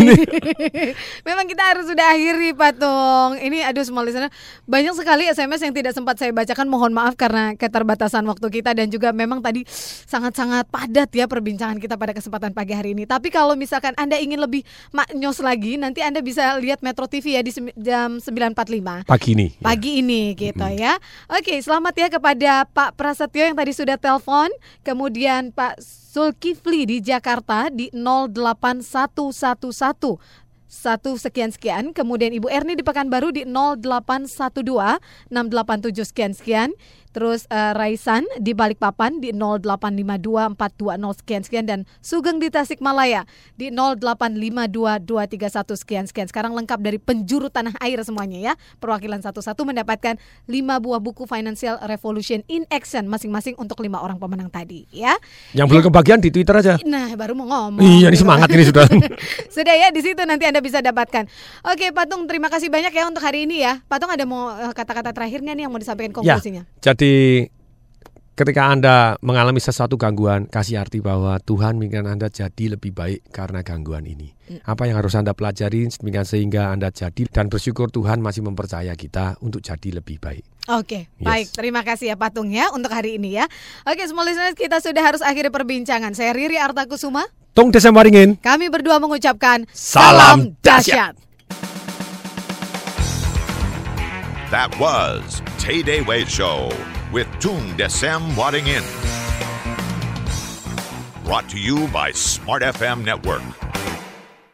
[laughs] Memang kita harus sudah akhiri Patung. Ini aduh semua listener banyak sekali SMS yang tidak sempat saya bacakan. Mohon maaf karena keterbatasan waktu kita dan juga memang tadi sangat-sangat padat ya perbincangan kita pada kesempatan pagi hari ini. Tapi kalau misalkan Anda ingin lebih maknyos lagi, nanti Anda bisa lihat Metro TV ya di jam 9.45 Pagi ini. pagi ini gitu ya. Oke, selamat ya kepada Pak Prasetyo yang tadi sudah telepon, kemudian Pak Zulkifli di Jakarta di 08111 satu sekian sekian, kemudian Ibu Erni di Pekanbaru di 0812 687 sekian sekian. Terus eh, Raisan di Balikpapan di 0852 420 sekian sekian dan Sugeng di Tasikmalaya di 0852 231 sekian sekian. Sekarang lengkap dari penjuru tanah air semuanya ya. Perwakilan satu-satu mendapatkan 5 buah buku Financial Revolution in Action masing-masing untuk lima orang pemenang tadi ya. Yang belum kebagian di Twitter aja. Nah, baru mau ngomong. Iya, ini semangat ini sudah. [laughs] Sudah ya di situ nanti Anda bisa dapatkan. Oke, Patung terima kasih banyak ya untuk hari ini ya. Patung ada mau eh, kata-kata terakhir nggak nih yang mau disampaikan Ya, konklusinya? Jadi ketika Anda mengalami sesuatu gangguan, kasih arti bahwa Tuhan menginginkan Anda jadi lebih baik karena gangguan ini. Apa yang harus Anda pelajari demikian sehingga Anda jadi dan bersyukur Tuhan masih mempercaya kita untuk jadi lebih baik. Oke, Yes. baik. Terima kasih ya Patung ya untuk hari ini ya. Oke, semua listeners kita sudah harus akhiri perbincangan. Saya Riri Artakusuma. Tung Desember Waringin. Kami berdua mengucapkan Salam dahsyat. That was Tay Day Way Show with Tung Desem Wadding In. Brought to you by Smart FM Network.